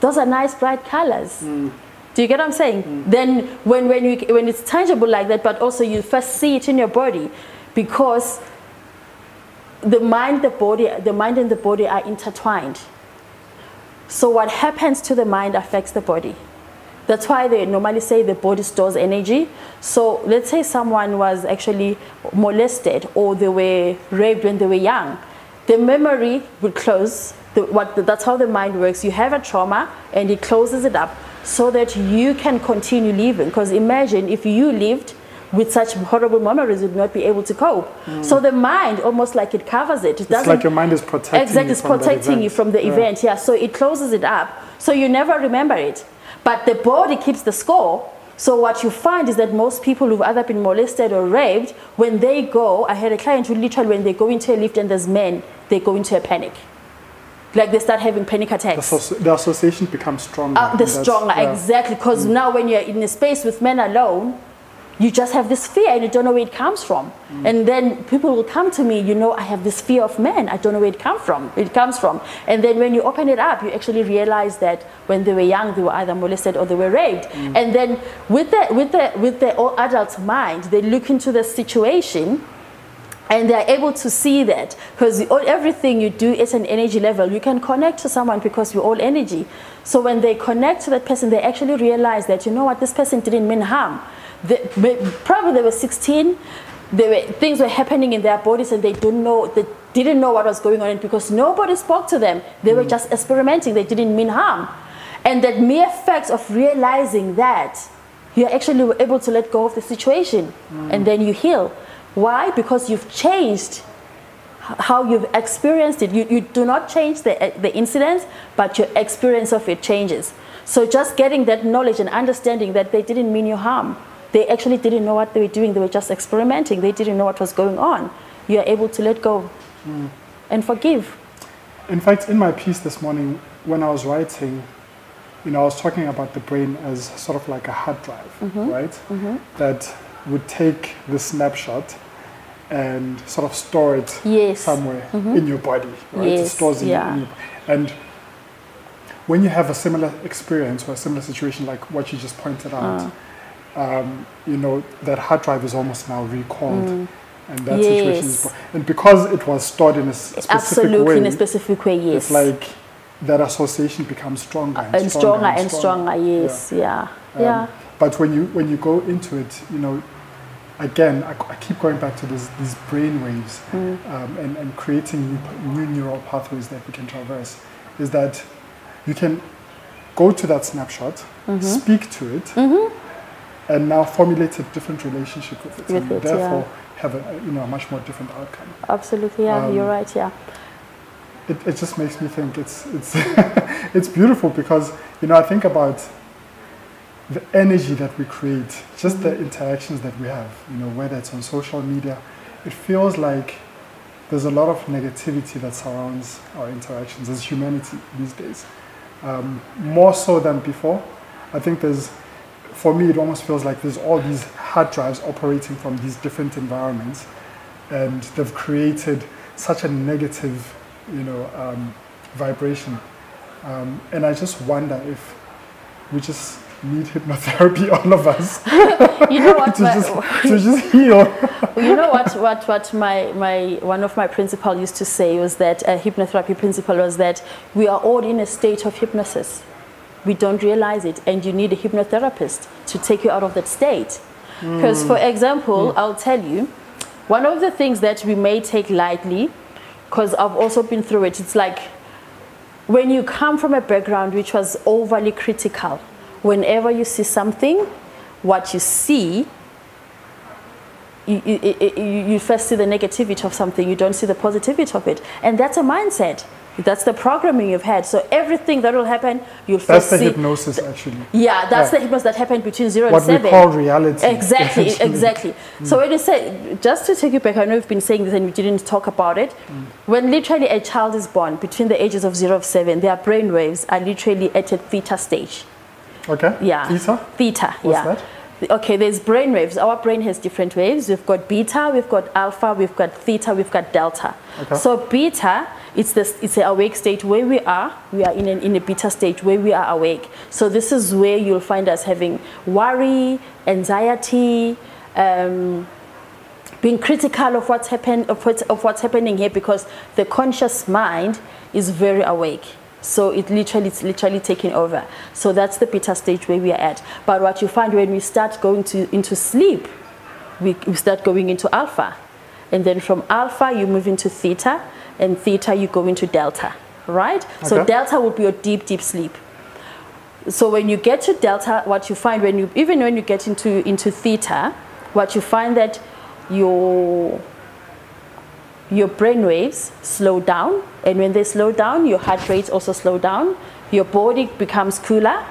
S2: Those are nice bright colors.
S1: Mm.
S2: Do you get what I'm saying? Mm. Then when, when, you, when it's tangible like that, but also you first see it in your body because the mind, the body, the mind and the body are intertwined. So what happens to the mind affects the body. That's why they normally say the body stores energy. So let's say someone was actually molested or they were raped when they were young. The memory will close. The, what, that's how the mind works. You have a trauma and it closes it up so that you can continue living. Because imagine if you lived with such horrible memories, you'd not be able to cope. So the mind, almost like it covers it. It
S1: It's like your mind is protecting
S2: Exactly,
S1: you
S2: it's
S1: from
S2: protecting you from the
S1: Yeah.
S2: event. Yeah, so it closes it up. So you never remember it. But the body keeps the score. So what you find is that most people who've either been molested or raped, when they go, I had a client who literally, when they go into a lift and there's men, they go into a panic. Like they start having panic
S1: The,
S2: attacks.
S1: the association becomes stronger.
S2: Uh, the stronger,
S1: yeah.
S2: exactly. Because now when you're in a space with men alone, you just have this fear and you don't know where it comes from. Mm. And then people will come to me, you know, I have this fear of men. I don't know where it come from. It comes from. And then when you open it up, you actually realize that when they were young, they were either molested or they were raped. Mm. And then with the with the with the all adult's mind, they look into the situation and they're able to see that because everything you do is an energy level you can connect to someone because we're all energy so when they connect to that person they actually realize that you know what this person didn't mean harm they, probably they were 16 they were, things were happening in their bodies and they didn't know they didn't know what was going on because nobody spoke to them they were mm. just experimenting they didn't mean harm and that mere fact of realizing that you're actually able to let go of the situation mm. and then you heal why? Because you've changed how you've experienced it. You, you do not change the, the incident, but your experience of it changes. So just getting that knowledge and understanding that they didn't mean you harm. They actually didn't know what they were doing. They were just experimenting. They didn't know what was going on. You are able to let go and forgive.
S1: In fact, in my piece this morning, when I was writing, you know, I was talking about the brain as sort of like a hard drive,
S2: Mm-hmm.
S1: right? That would take the snapshot and sort of store it
S2: Yes.
S1: somewhere in your body, right? It
S2: Yes,
S1: stores in,
S2: yeah.
S1: in your, and when you have a similar experience or a similar situation like what you just pointed out,
S2: Ah.
S1: Um, you know, that hard drive is almost now recalled. And that
S2: Yes.
S1: situation is, and because it was stored in a specific
S2: Absolutely,
S1: way,
S2: in a specific way, yes.
S1: it's like that association becomes stronger and,
S2: and stronger and stronger, yes, yeah.
S1: Um,
S2: Yeah.
S1: But when you when you go into it, you know, again, I, I keep going back to this, these brain waves
S2: Mm.
S1: um, and, and creating new, new neural pathways that we can traverse. Is that you can go to that snapshot,
S2: Mm-hmm.
S1: speak to it, and now formulate a different relationship with it,
S2: With
S1: and
S2: it,
S1: therefore
S2: yeah.
S1: have a you know a much more different outcome.
S2: Absolutely, yeah,
S1: Um,
S2: you're right, yeah.
S1: it, it just makes me think it's it's it's beautiful because you know I think about the energy that we create, just the interactions that we have, you know, whether it's on social media, it feels like there's a lot of negativity that surrounds our interactions as humanity these days. Um, more so than before. I think there's, for me, it almost feels like there's all these hard drives operating from these different environments, and they've created such a negative, you know, um, vibration. Um, and I just wonder if we just need hypnotherapy, all of us,
S2: You know what?
S1: to,
S2: my-
S1: just, to just heal.
S2: you know what, what, what my, my, one of my principal used to say was that, a hypnotherapy principle was that we are all in a state of hypnosis. We don't realize it, and you need a hypnotherapist to take you out of that state. Because, for example, mm. I'll tell you, one of the things that we may take lightly, because I've also been through it, it's like when you come from a background which was overly critical, whenever you see something, what you see you, you, you, you first see the negativity of something, you don't see the positivity of it. And that's a mindset. That's the programming you've had. So everything that will happen, you'll
S1: That's
S2: first
S1: the
S2: see.
S1: hypnosis, actually.
S2: yeah, that's
S1: Yeah.
S2: the hypnosis that happened between zero
S1: What
S2: and
S1: we
S2: seven.
S1: call reality.
S2: Exactly,
S1: essentially.
S2: exactly. Mm. So when you say, just to take you back, I know we've been saying this and we didn't talk about it. Mm. When literally a child is born between the ages of zero and seven, their brain waves are literally at a theta stage.
S1: Okay.
S2: Yeah.
S1: Theta?
S2: Theta.
S1: What's
S2: yeah.
S1: that?
S2: Okay, there's brain waves. Our brain has different waves. We've got beta, we've got alpha, we've got theta, we've got delta.
S1: Okay.
S2: So beta, it's the it's an awake state where we are. We are in an, in a beta state where we are awake. So this is where you'll find us having worry, anxiety. Um, being critical of what's happened of, what, of what's happening here because the conscious mind is very awake so it literally it's literally taking over. So that's the beta stage where we are at. But what you find when we start going to into sleep we, we start going into alpha. And then from alpha you move into theta and theta you go into delta right? So delta would be your deep deep sleep. So when you get to delta what you find when you even when you get into into theta what you find that your your brain waves slow down and when they slow down your heart rate also slow down. Your body becomes cooler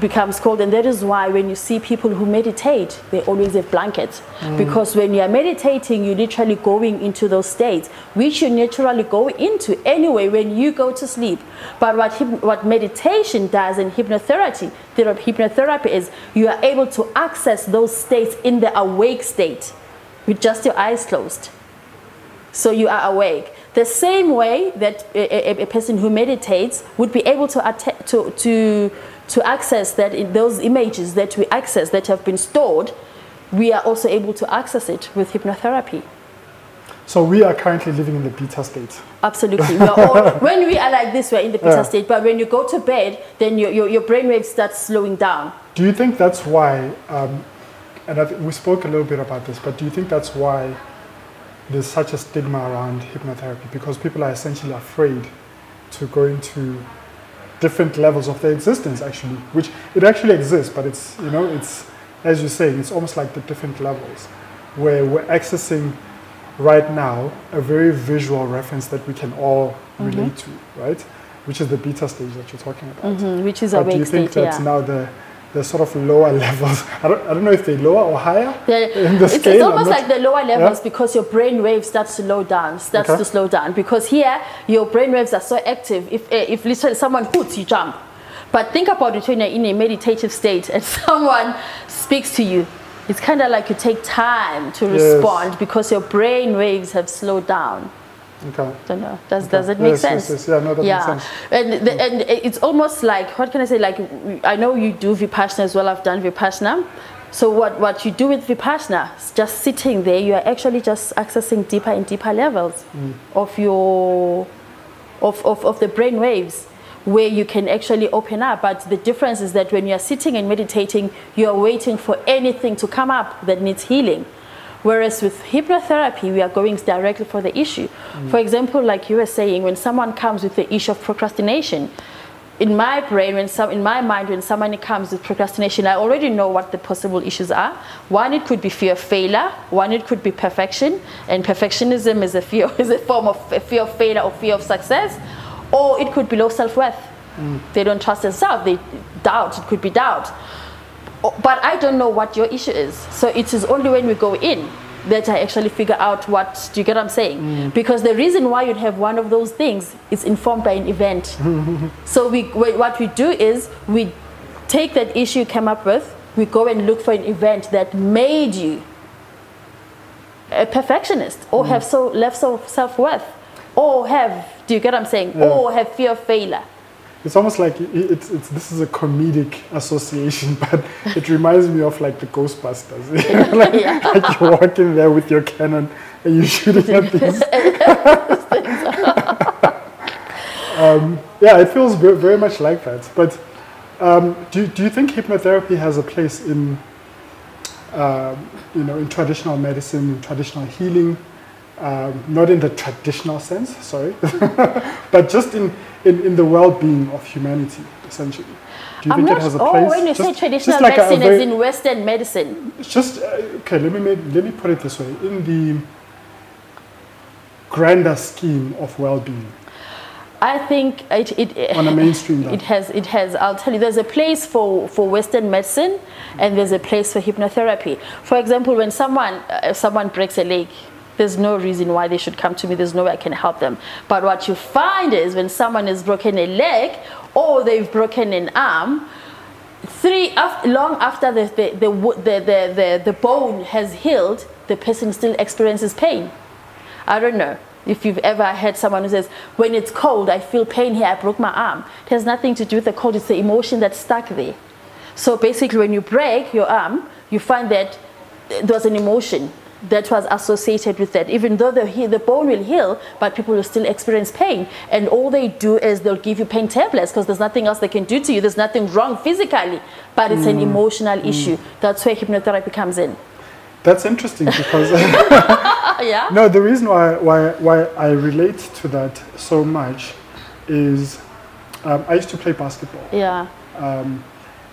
S2: becomes cold. And that is why when you see people who meditate they always have blankets. Mm. Because when you are meditating you're literally going into those states which you naturally go into anyway when you go to sleep. But what what meditation does in hypnotherapy therapy, hypnotherapy is you are able to access those states in the awake state with just your eyes closed. So you are awake. The same way that a, a, a person who meditates would be able to, atta- to, to, to access that in those images that we access that have been stored, we are also able to access it with hypnotherapy.
S1: So we are currently living in the beta state.
S2: Absolutely. We are all, when we are like this, we're in the beta
S1: Yeah.
S2: state. But when you go to bed, then your, your, your brainwaves start slowing down.
S1: Do you think that's why, um, and I th- we spoke a little bit about this, but do you think that's why there's such a stigma around hypnotherapy? Because people are essentially afraid to go into different levels of their existence, actually, which it actually exists, but it's, you know, it's, as you're saying, it's almost like the different levels where we're accessing right now a very visual reference that we can all relate to, right? Which is the beta stage that you're talking about.
S2: Mhm, which is
S1: But do you think
S2: state,
S1: that's
S2: yeah.
S1: now the, the sort of lower levels? I don't, I don't know if they're lower or higher.
S2: The-
S1: in the
S2: it's, it's
S1: scale, I'm
S2: almost like the lower levels
S1: Yeah.
S2: because your brain wave starts to slow down, starts
S1: Okay.
S2: to slow down. Because here, your brain waves are so active. If, eh, if literally someone hoots, you jump. But think about it when you're in a meditative state and someone speaks to you. It's kind of like you take time to
S1: Yes.
S2: respond because your brain waves have slowed down.
S1: Okay.
S2: Don't know. Does, does it make
S1: Yes,
S2: sense?
S1: yes, yes. Yeah, no, that makes sense.
S2: And, the, and it's almost like, what can I say? Like, I know you do Vipassana as well. I've done Vipassana. So what, what you do with Vipassana is just sitting there, you are actually just accessing deeper and deeper levels
S1: Mm.
S2: of your, of, of, of the brain waves where you can actually open up. But the difference is that when you are sitting and meditating, you are waiting for anything to come up that needs healing. Whereas with hypnotherapy, we are going directly for the issue. Mm. For example, like you were saying, when someone comes with the issue of procrastination, in my brain, when some, in my mind, when someone comes with procrastination, I already know what the possible issues are. One, it could be fear of failure. One, it could be perfection, and perfectionism is a fear, is a form of a fear of failure or fear of success. Or it could be low self-worth. Mm. They don't trust themselves. They doubt. It could be doubt. Oh, But I don't know what your issue is. So it is only when we go in that I actually figure out what. Do you get what I'm saying? Mm. Because the reason why you'd have one of those things is informed by an event. so we, wh- what we do is we take that issue you came up with. We go and look for an event that made you a perfectionist or mm. have so less so self-worth or have do you get what i'm saying
S1: Yeah.
S2: or have fear of failure
S1: It's almost like it, it's, it's this is a comedic association, but it reminds me of like the Ghostbusters. like,
S2: Yeah.
S1: like you walk in there with your cannon and you're shooting at these. um, yeah, it feels very, very much like that. But um, do, do you think hypnotherapy has a place in, um, you know, in traditional medicine, in traditional healing? Um, not in the traditional sense, sorry, but just in, in, in the well-being of humanity, essentially. Do you
S2: i'm
S1: think
S2: not
S1: it has a
S2: oh
S1: place?
S2: when you say traditional
S1: just like a- a
S2: medicine
S1: very-
S2: as in western medicine
S1: just uh, okay. Let me make, let me put it this way: in the grander scheme of well-being,
S2: i think it, it
S1: on a mainstream level,
S2: It has, it has. I'll tell you, there's a place for, for Western medicine, and there's a place for hypnotherapy. For example, when someone uh, someone breaks a leg, there's no reason why they should come to me. There's no way I can help them. But what you find is when someone has broken a leg or they've broken an arm, three af- long after the the, the, the, the, the bone has healed, the person still experiences pain. I don't know if you've ever had someone who says, when it's cold, I feel pain here, I broke my arm. It has nothing to do with the cold, it's the emotion that's stuck there. So basically, when you break your arm, you find that uh, there was an emotion that was associated with that. Even though the, the bone will heal, but people will still experience pain. And all they do is they'll give you pain tablets because there's nothing else they can do to you. There's nothing wrong physically, but it's an emotional issue. That's where hypnotherapy comes in.
S1: that's interesting because
S2: Ah, yeah?
S1: no, the reason why why why I relate to that so much is um, I used to play basketball.
S2: Yeah.
S1: Um,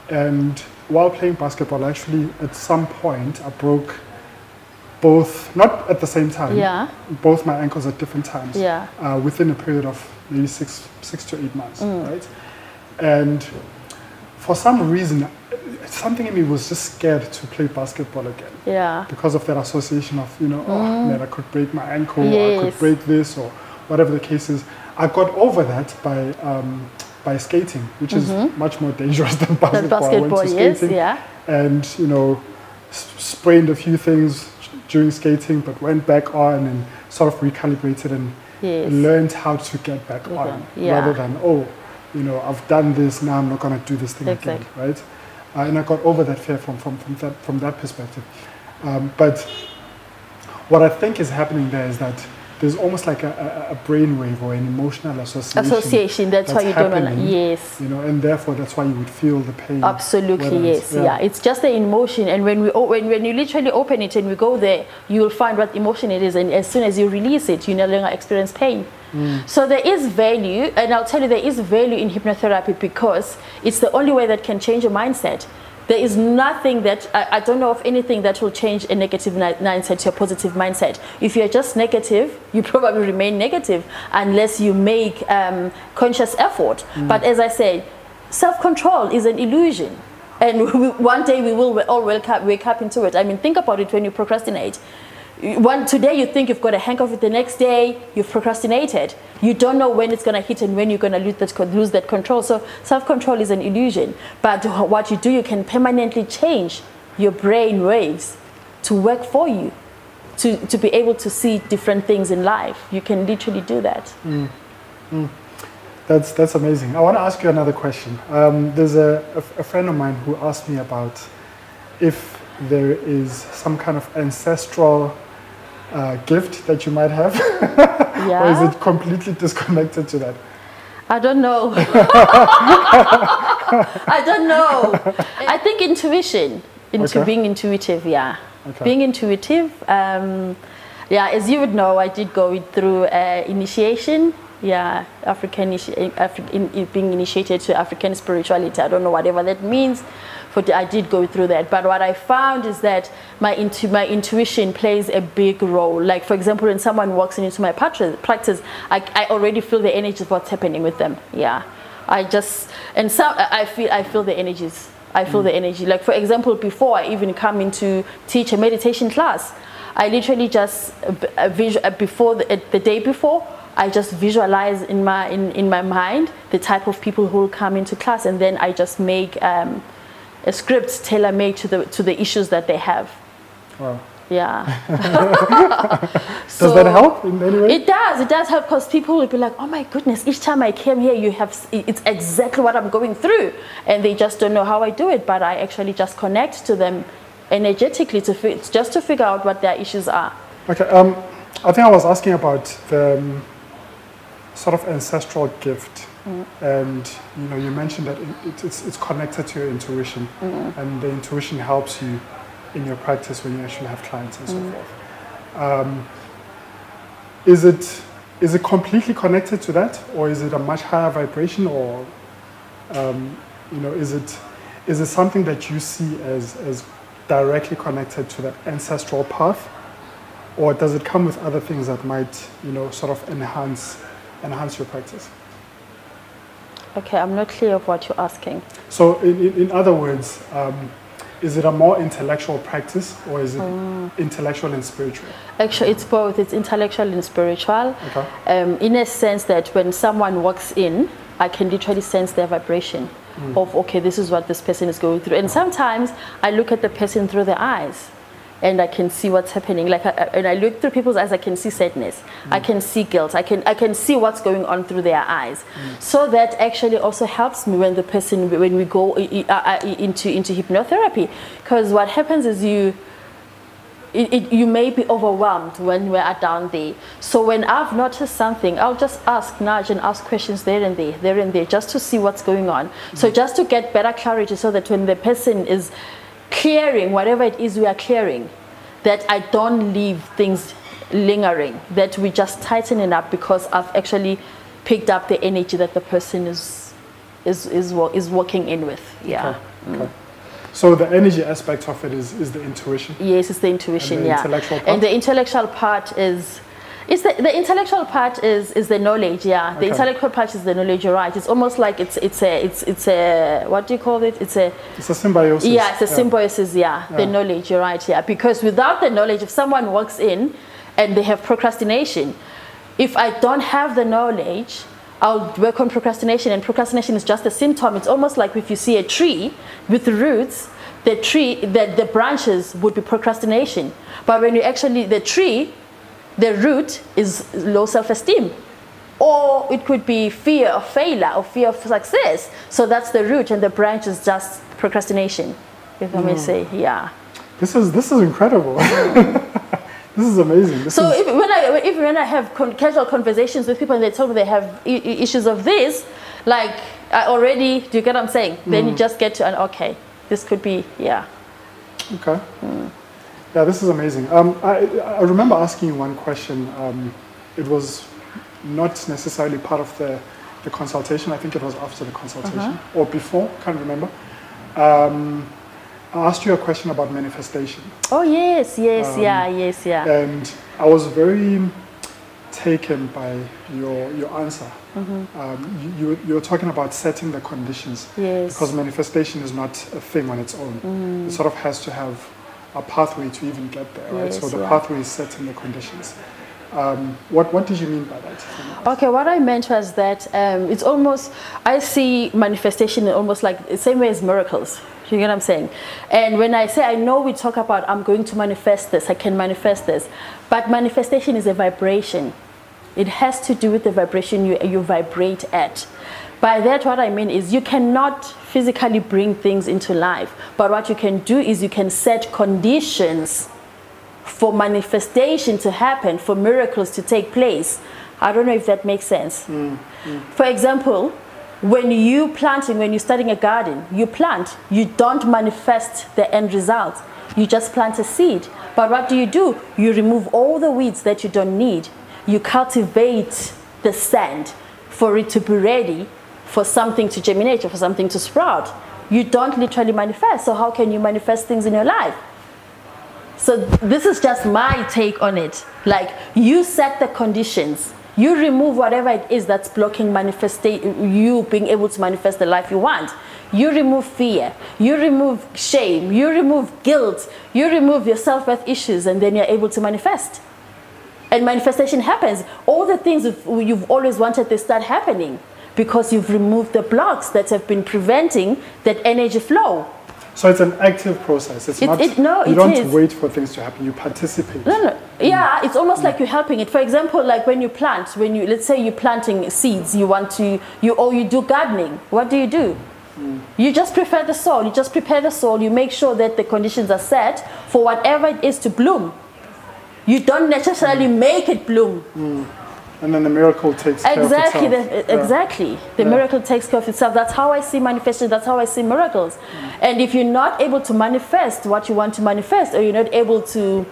S1: and while playing basketball, actually, at some point, I broke both, not at the same time,
S2: Yeah.
S1: both my ankles at different times
S2: Yeah.
S1: uh, within a period of maybe six, six to eight months,
S2: Mm.
S1: right? And for some reason, something in me was just scared to play basketball again
S2: Yeah.
S1: because of that association of, you know, oh man, I could break my ankle, or I
S2: Mm.
S1: Could break this, or whatever the case is. I got over that by um, by skating, which is much more dangerous than
S2: That
S1: basketball. I
S2: Mm-hmm. basketball,
S1: went to
S2: yes,
S1: skating
S2: yeah.
S1: and you know sprained a few things during skating, but went back on and sort of recalibrated and
S2: Yes.
S1: learned how to get back on,
S2: yeah.
S1: rather than oh, you know, I've done this now. I'm not going to do this thing again, right? Uh, and I got over that fear from from from that from that perspective. Um, but what I think is happening there is that there's almost like a, a, a brainwave or an emotional association.
S2: Association, that's, why you don't want to.
S1: happening.
S2: Yes.
S1: You know, and therefore that's why you would feel the pain.
S2: Absolutely, yes, yeah. It's just the emotion, and when we when when you literally open it and we go there, you will find what emotion it is, and as soon as you release it, you no longer experience pain. Mm. So there is value, and I'll tell you there is value in hypnotherapy because it's the only way that can change your mindset. There is nothing that I, I don't know of anything that will change a negative mindset to a positive mindset. If you're just negative, you probably remain negative unless you make um, conscious effort. But as I said, self-control is an illusion and we, one day we will all wake up, wake up into it i mean think about it when you procrastinate one today you think you've got a hang of it the next day you've procrastinated. You don't know when it's going to hit and when you're going to lose that, lose that control. So self-control is an illusion but what you do you can permanently change your brain waves to work for you to, to be able to see different things in life. You can literally do that.
S1: That's that's amazing. I want to ask you another question. Um, there's a, a, a friend of mine who asked me about if there is some kind of ancestral uh, gift that you might have,
S2: yeah
S1: or is it completely disconnected to that?
S2: I don't know. I don't know. I think intuition, into
S1: Okay.
S2: being intuitive, yeah.
S1: Okay.
S2: Being intuitive, um, yeah. As you would know, I did go through uh, initiation. Yeah, African Afri- in, in being initiated to African spirituality. I don't know whatever that means, but I did go through that. But what I found is that my intu- my intuition plays a big role. Like for example, when someone walks into my practice, I, I already feel the energy of what's happening with them. Yeah, I just and some I feel I feel the energies. I feel the energy. Like for example, before I even come into teach a meditation class, I literally just uh, uh, before the, uh, the day before. I just visualize in my in, in my mind the type of people who will come into class, and then I just make um, a script tailor made to the to the issues that they have.
S1: Wow.
S2: Yeah.
S1: Does that help in any way?
S2: It does. It does help because people will be like, "Oh my goodness!" Each time I came here, you have it's exactly what I'm going through, and they just don't know how I do it. But I actually just connect to them energetically to fi- just to figure out what their issues are.
S1: Okay. Um, I think I was asking about the um, sort of ancestral gift, and you know, you mentioned that it, it, it's, it's connected to your intuition, and the intuition helps you in your practice when you actually have clients and so forth. Um, is it is it completely connected to that, or is it a much higher vibration, or um, you know, is it is it something that you see as as directly connected to that ancestral path, or does it come with other things that might you know sort of enhance enhance your practice?
S2: Okay, I'm not clear of what you're asking.
S1: So, in, in, other words, um, is it a more intellectual practice, or is it intellectual and spiritual?
S2: Actually, it's both. It's intellectual and spiritual.
S1: Okay.
S2: Um, in a sense that when someone walks in, I can literally sense their vibration of okay, this is what this person is going through. And sometimes I look at the person through their eyes, and I can see what's happening. Like, I, and I look through people's eyes, I can see sadness, I can see guilt, I can I can see what's going on through their eyes. So that actually also helps me when the person when we go uh, uh, into into hypnotherapy, because what happens is you it, it, you may be overwhelmed when we are down there. So when I've noticed something, I'll just ask, nudge, and ask questions there and there, there and there, just to see what's going on. So just to get better clarity, so that when the person is clearing whatever it is we are clearing, that I don't leave things lingering. That we just tighten it up because I've actually picked up the energy that the person is is is, is walking in with. Yeah.
S1: Okay. Mm. okay. So the energy aspect of it is, is the intuition.
S2: Yes, it's the intuition,
S1: And the
S2: yeah.
S1: intellectual part?
S2: And the intellectual part is it's the, the intellectual part is, is the knowledge, yeah. The
S1: Okay.
S2: intellectual part is the knowledge, you're right. It's almost like it's it's a it's it's a what do you call it? It's a
S1: It's a symbiosis.
S2: yeah, it's a symbiosis, yeah. The knowledge, you're right, yeah. Because without the knowledge, if someone walks in and they have procrastination, if I don't have the knowledge, I'll work on procrastination, and procrastination is just a symptom. It's almost like if you see a tree with roots, the tree, the, the branches would be procrastination. But when you actually, the tree, the root is low self esteem. Or it could be fear of failure or fear of success. So that's the root, and the branch is just procrastination, if I may mm. say, yeah.
S1: This is this is incredible. this is amazing. This
S2: So
S1: is,
S2: if, when I if when I have con- casual conversations with people and they tell me they have I- issues of this, like I already, do you get what I'm saying? Then you mm. just get to an okay, this could be yeah.
S1: okay. Mm. Yeah, this is amazing. Um, I, I remember asking you one question. Um, it was not necessarily part of the, the consultation. I think it was after the consultation or before. Can't remember. Um, I asked you a question about manifestation.
S2: Oh yes, yes,
S1: Um,
S2: yeah, yes, yeah.
S1: and I was very taken by your your answer.
S2: Mm-hmm.
S1: Um, you, you you were talking about setting the conditions
S2: Yes.
S1: because manifestation is not a thing on its own.
S2: Mm.
S1: It sort of has to have a pathway to even get there, right? so the
S2: yeah.
S1: pathway is setting the conditions. Um, what what did you mean by that?
S2: Okay, what I meant was that um, it's almost, I see manifestation almost like the same way as miracles. You get what I'm saying? And when I say, I know we talk about, I'm going to manifest this, I can manifest this, but manifestation is a vibration. It has to do with the vibration you, you vibrate at. By that, what I mean is you cannot physically bring things into life, but what you can do is you can set conditions for manifestation to happen, for miracles to take place. I don't know if that makes sense. Mm, mm. For example, when you planting, when you're starting a garden, you plant, you don't manifest the end result. You just plant a seed. But what do you do? You remove all the weeds that you don't need. You cultivate the sand for it to be ready for something to germinate or for something to sprout. You don't literally manifest. So how can you manifest things in your life? So this is just my take on it. Like you set the conditions. You remove whatever it is that's blocking manifesta- you being able to manifest the life you want. You remove fear. You remove shame. You remove guilt. You remove your self-worth issues, and then you're able to manifest. And manifestation happens. All the things you've always wanted, they start happening because you've removed the blocks that have been preventing that energy flow.
S1: So it's an active process. It's
S2: It-
S1: not.
S2: it- no,
S1: you don't
S2: is.
S1: wait for things to happen. You participate.
S2: No, no. Yeah, mm. it's almost mm. like you're helping it. For example, like when you plant, when you let's say you're planting seeds, you want to you or you do gardening. What do you do? Mm. You just prepare the soil. You just prepare the soil. You make sure that the conditions are set for whatever it is to bloom. You don't necessarily make it bloom.
S1: And then the miracle takes
S2: Exactly,
S1: care of itself. Yeah.
S2: exactly. The
S1: Yeah.
S2: miracle takes care of itself. That's how I see manifestation. That's how I see miracles.
S1: Mm.
S2: And if you're not able to manifest what you want to manifest, or you're not able to,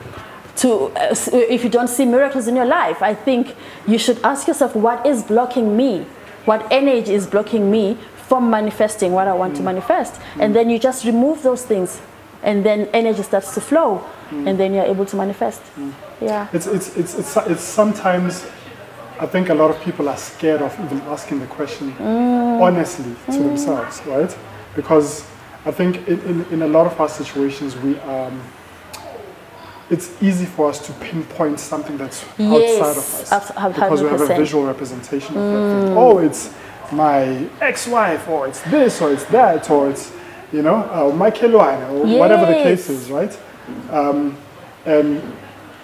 S2: to, uh, if you don't see miracles in your life, I think you should ask yourself, what is blocking me? What energy is blocking me from manifesting what I want
S1: Mm.
S2: to manifest? And then you just remove those things, and then energy starts to flow,
S1: Mm.
S2: and then you're able to manifest. Yeah.
S1: It's, it's, it's, it's, it's sometimes, I think a lot of people are scared of even asking the question
S2: Mm.
S1: honestly to themselves, right? Because I think in, in, in a lot of our situations, we, um, it's easy for us to pinpoint something that's
S2: Yes,
S1: outside of us. because we have a visual representation of that thing. Oh, it's my ex-wife, or it's this, or it's that, or it's, you know, uh, my or whatever the case is, right? Um, and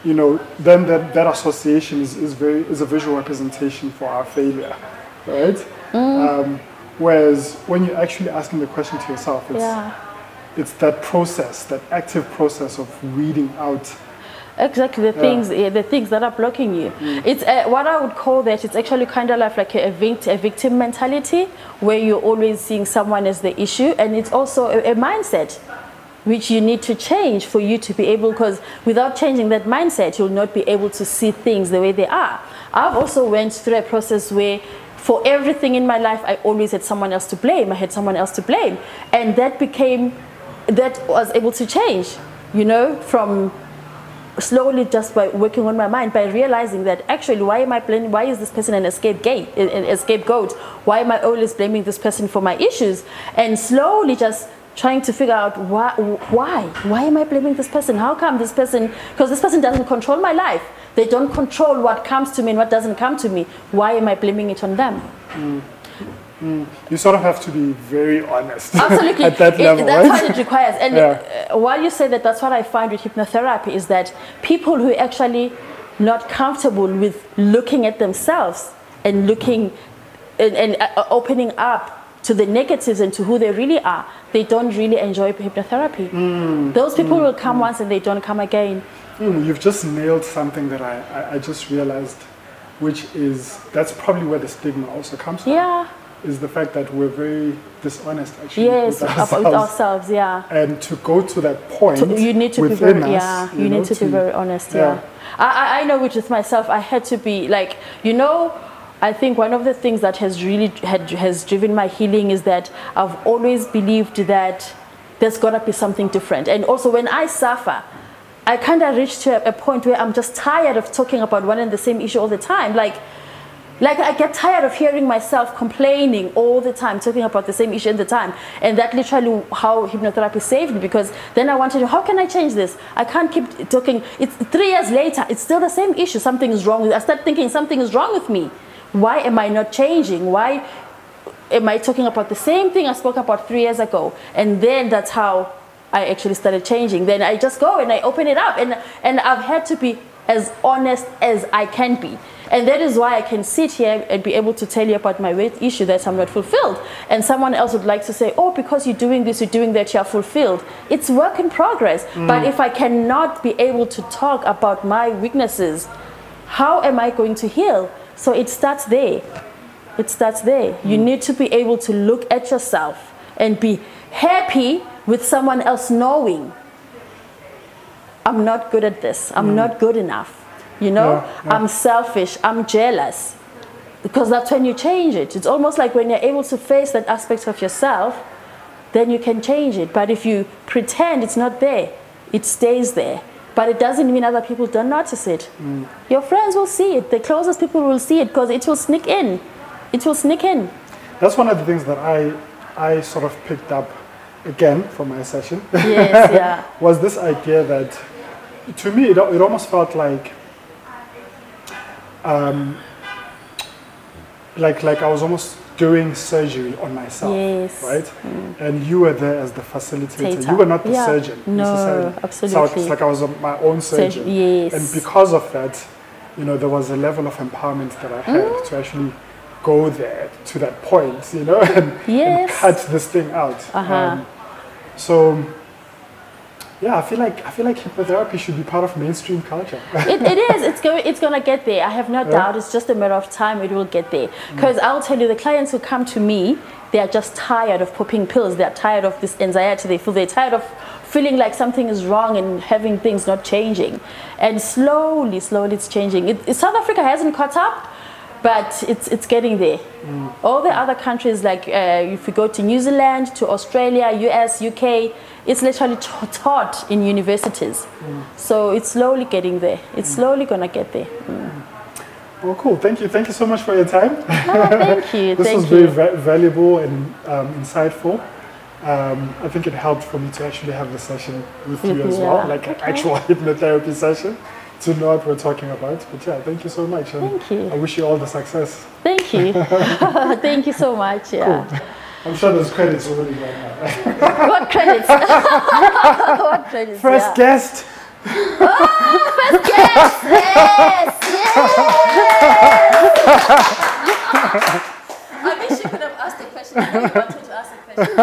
S1: you know, then that, that association is, is very is a visual representation for our failure, right? Um, whereas when you're actually asking the question to yourself, it's
S2: Yeah.
S1: it's that process, that active process of weeding out.
S2: Exactly the things, yeah, the things that are blocking you. It's uh, what I would call that. It's actually kind of like, like a, vict- a victim mentality, where you're always seeing someone as the issue, and it's also a, a mindset, which you need to change for you to be able. Because without changing that mindset, you'll not be able to see things the way they are. I've also went through a process where. For everything in my life, I always had someone else to blame. I had someone else to blame, and that became, that was able to change. You know, from slowly just by working on my mind by realizing that actually why am i blaming why is this person an escape gate an escape goat why am i always blaming this person for my issues and slowly just trying to figure out why why why am i blaming this person how come this person because this person doesn't control my life they don't control what comes to me and what doesn't come to me why am i blaming it on them
S1: You sort of have to be very honest
S2: Absolutely.
S1: at that
S2: It-
S1: level,
S2: that's
S1: right?
S2: what it requires. And
S1: Yeah.
S2: uh, while you say that, that's what I find with hypnotherapy is that people who are actually not comfortable with looking at themselves and looking and, and uh, opening up to the negatives and to who they really are, they don't really enjoy hypnotherapy.
S1: Mm.
S2: Those people will come once and they don't come again.
S1: Mm, you've just nailed something that I, I, I just realized, which is that's probably where the stigma also comes from.
S2: Yeah.
S1: Is the fact that we're very dishonest actually
S2: Yes,
S1: with
S2: with
S1: ourselves.
S2: ourselves. Yeah.
S1: and to go to that point
S2: To- you need to be very
S1: us,
S2: yeah you,
S1: know,
S2: need to, be very honest yeah,
S1: yeah.
S2: I, I- know which with myself i had to be like you know i think one of the things that has really had, has driven my healing is that i've always believed that there's got to be something different and also when i suffer i kind of reached to a, a point where i'm just tired of talking about one and the same issue all the time like like I get tired of hearing myself complaining all the time, talking about the same issue all the time, and that literally how hypnotherapy saved me because then I wanted to, how can I change this? I can't keep talking. It's three years later, it's still the same issue. Something is wrong with. I start thinking something is wrong with me. Why am I not changing? Why am I talking about the same thing I spoke about three years ago? And then that's how I actually started changing. Then I just go and I open it up, and and I've had to be as honest as I can be. And that is why I can sit here and be able to tell you about my weight issue that I'm not fulfilled. And someone else would like to say, oh, because you're doing this, you're doing that, you're fulfilled. It's work in progress. Mm. But if I cannot be able to talk about my weaknesses, how am I going to heal? So it starts there. It starts there. You hmm. need to be able to look at yourself and be happy with someone else knowing I'm not good at this. I'm hmm. not good enough. You know,
S1: Yeah, yeah.
S2: I'm selfish. I'm jealous. Because that's when you change it. It's almost like when you're able to face that aspect of yourself, then you can change it. But if you pretend it's not there, it stays there. But it doesn't mean other people don't notice it. Your friends will see it. The closest people will see it because it will sneak in. It will sneak in.
S1: That's one of the things that I I sort of picked up again from my session
S2: Yes, yeah.
S1: was this idea that to me it, it almost felt like um, like like I was almost doing surgery on myself,
S2: Yes. Mm.
S1: right? And you were there as the facilitator.
S2: Tater.
S1: You were not the
S2: Yeah.
S1: surgeon
S2: No,
S1: necessarily. So it's like I was my own surgeon.
S2: yes.
S1: And because of that, you know, there was a level of empowerment that I had
S2: Mm.
S1: to actually go there to that point, you know, and, and cut this thing out. Um,
S2: Uh-huh.
S1: so yeah, I feel like I feel like hypnotherapy should be part of mainstream culture.
S2: it, it is. It's going. It's going to get there. I have no doubt. It's just a matter of time. It will get there. Because I'll tell you, the clients who come to me, they are just tired of popping pills. They are tired of this anxiety. They feel they're tired of feeling like something is wrong and having things not changing. And slowly, slowly, it's changing. It, it- South Africa hasn't caught up. But it's, it's getting there. All the other countries, like uh, if you go to New Zealand, to Australia, US, UK, it's literally ta- taught in universities. So it's slowly getting there. It's slowly gonna get there.
S1: well, cool. Thank you. Thank you so much for your time.
S2: Oh, thank you.
S1: this
S2: thank
S1: was
S2: you.
S1: very va- valuable and um, insightful. Um, I think it helped for me to actually have the session with you
S2: With
S1: as well,
S2: yeah.
S1: like an actual hypnotherapy session, to know what we're talking about. But yeah, thank you so much. And
S2: Thank you.
S1: I wish you all the success.
S2: Thank you. thank you so much. Yeah.
S1: I'm sure there's credits already right now.
S2: What credits? what credits?
S1: First
S2: yeah.
S1: guest.
S2: Ah, yes, yes. I wish you could have asked the question. I know you wanted to ask the question.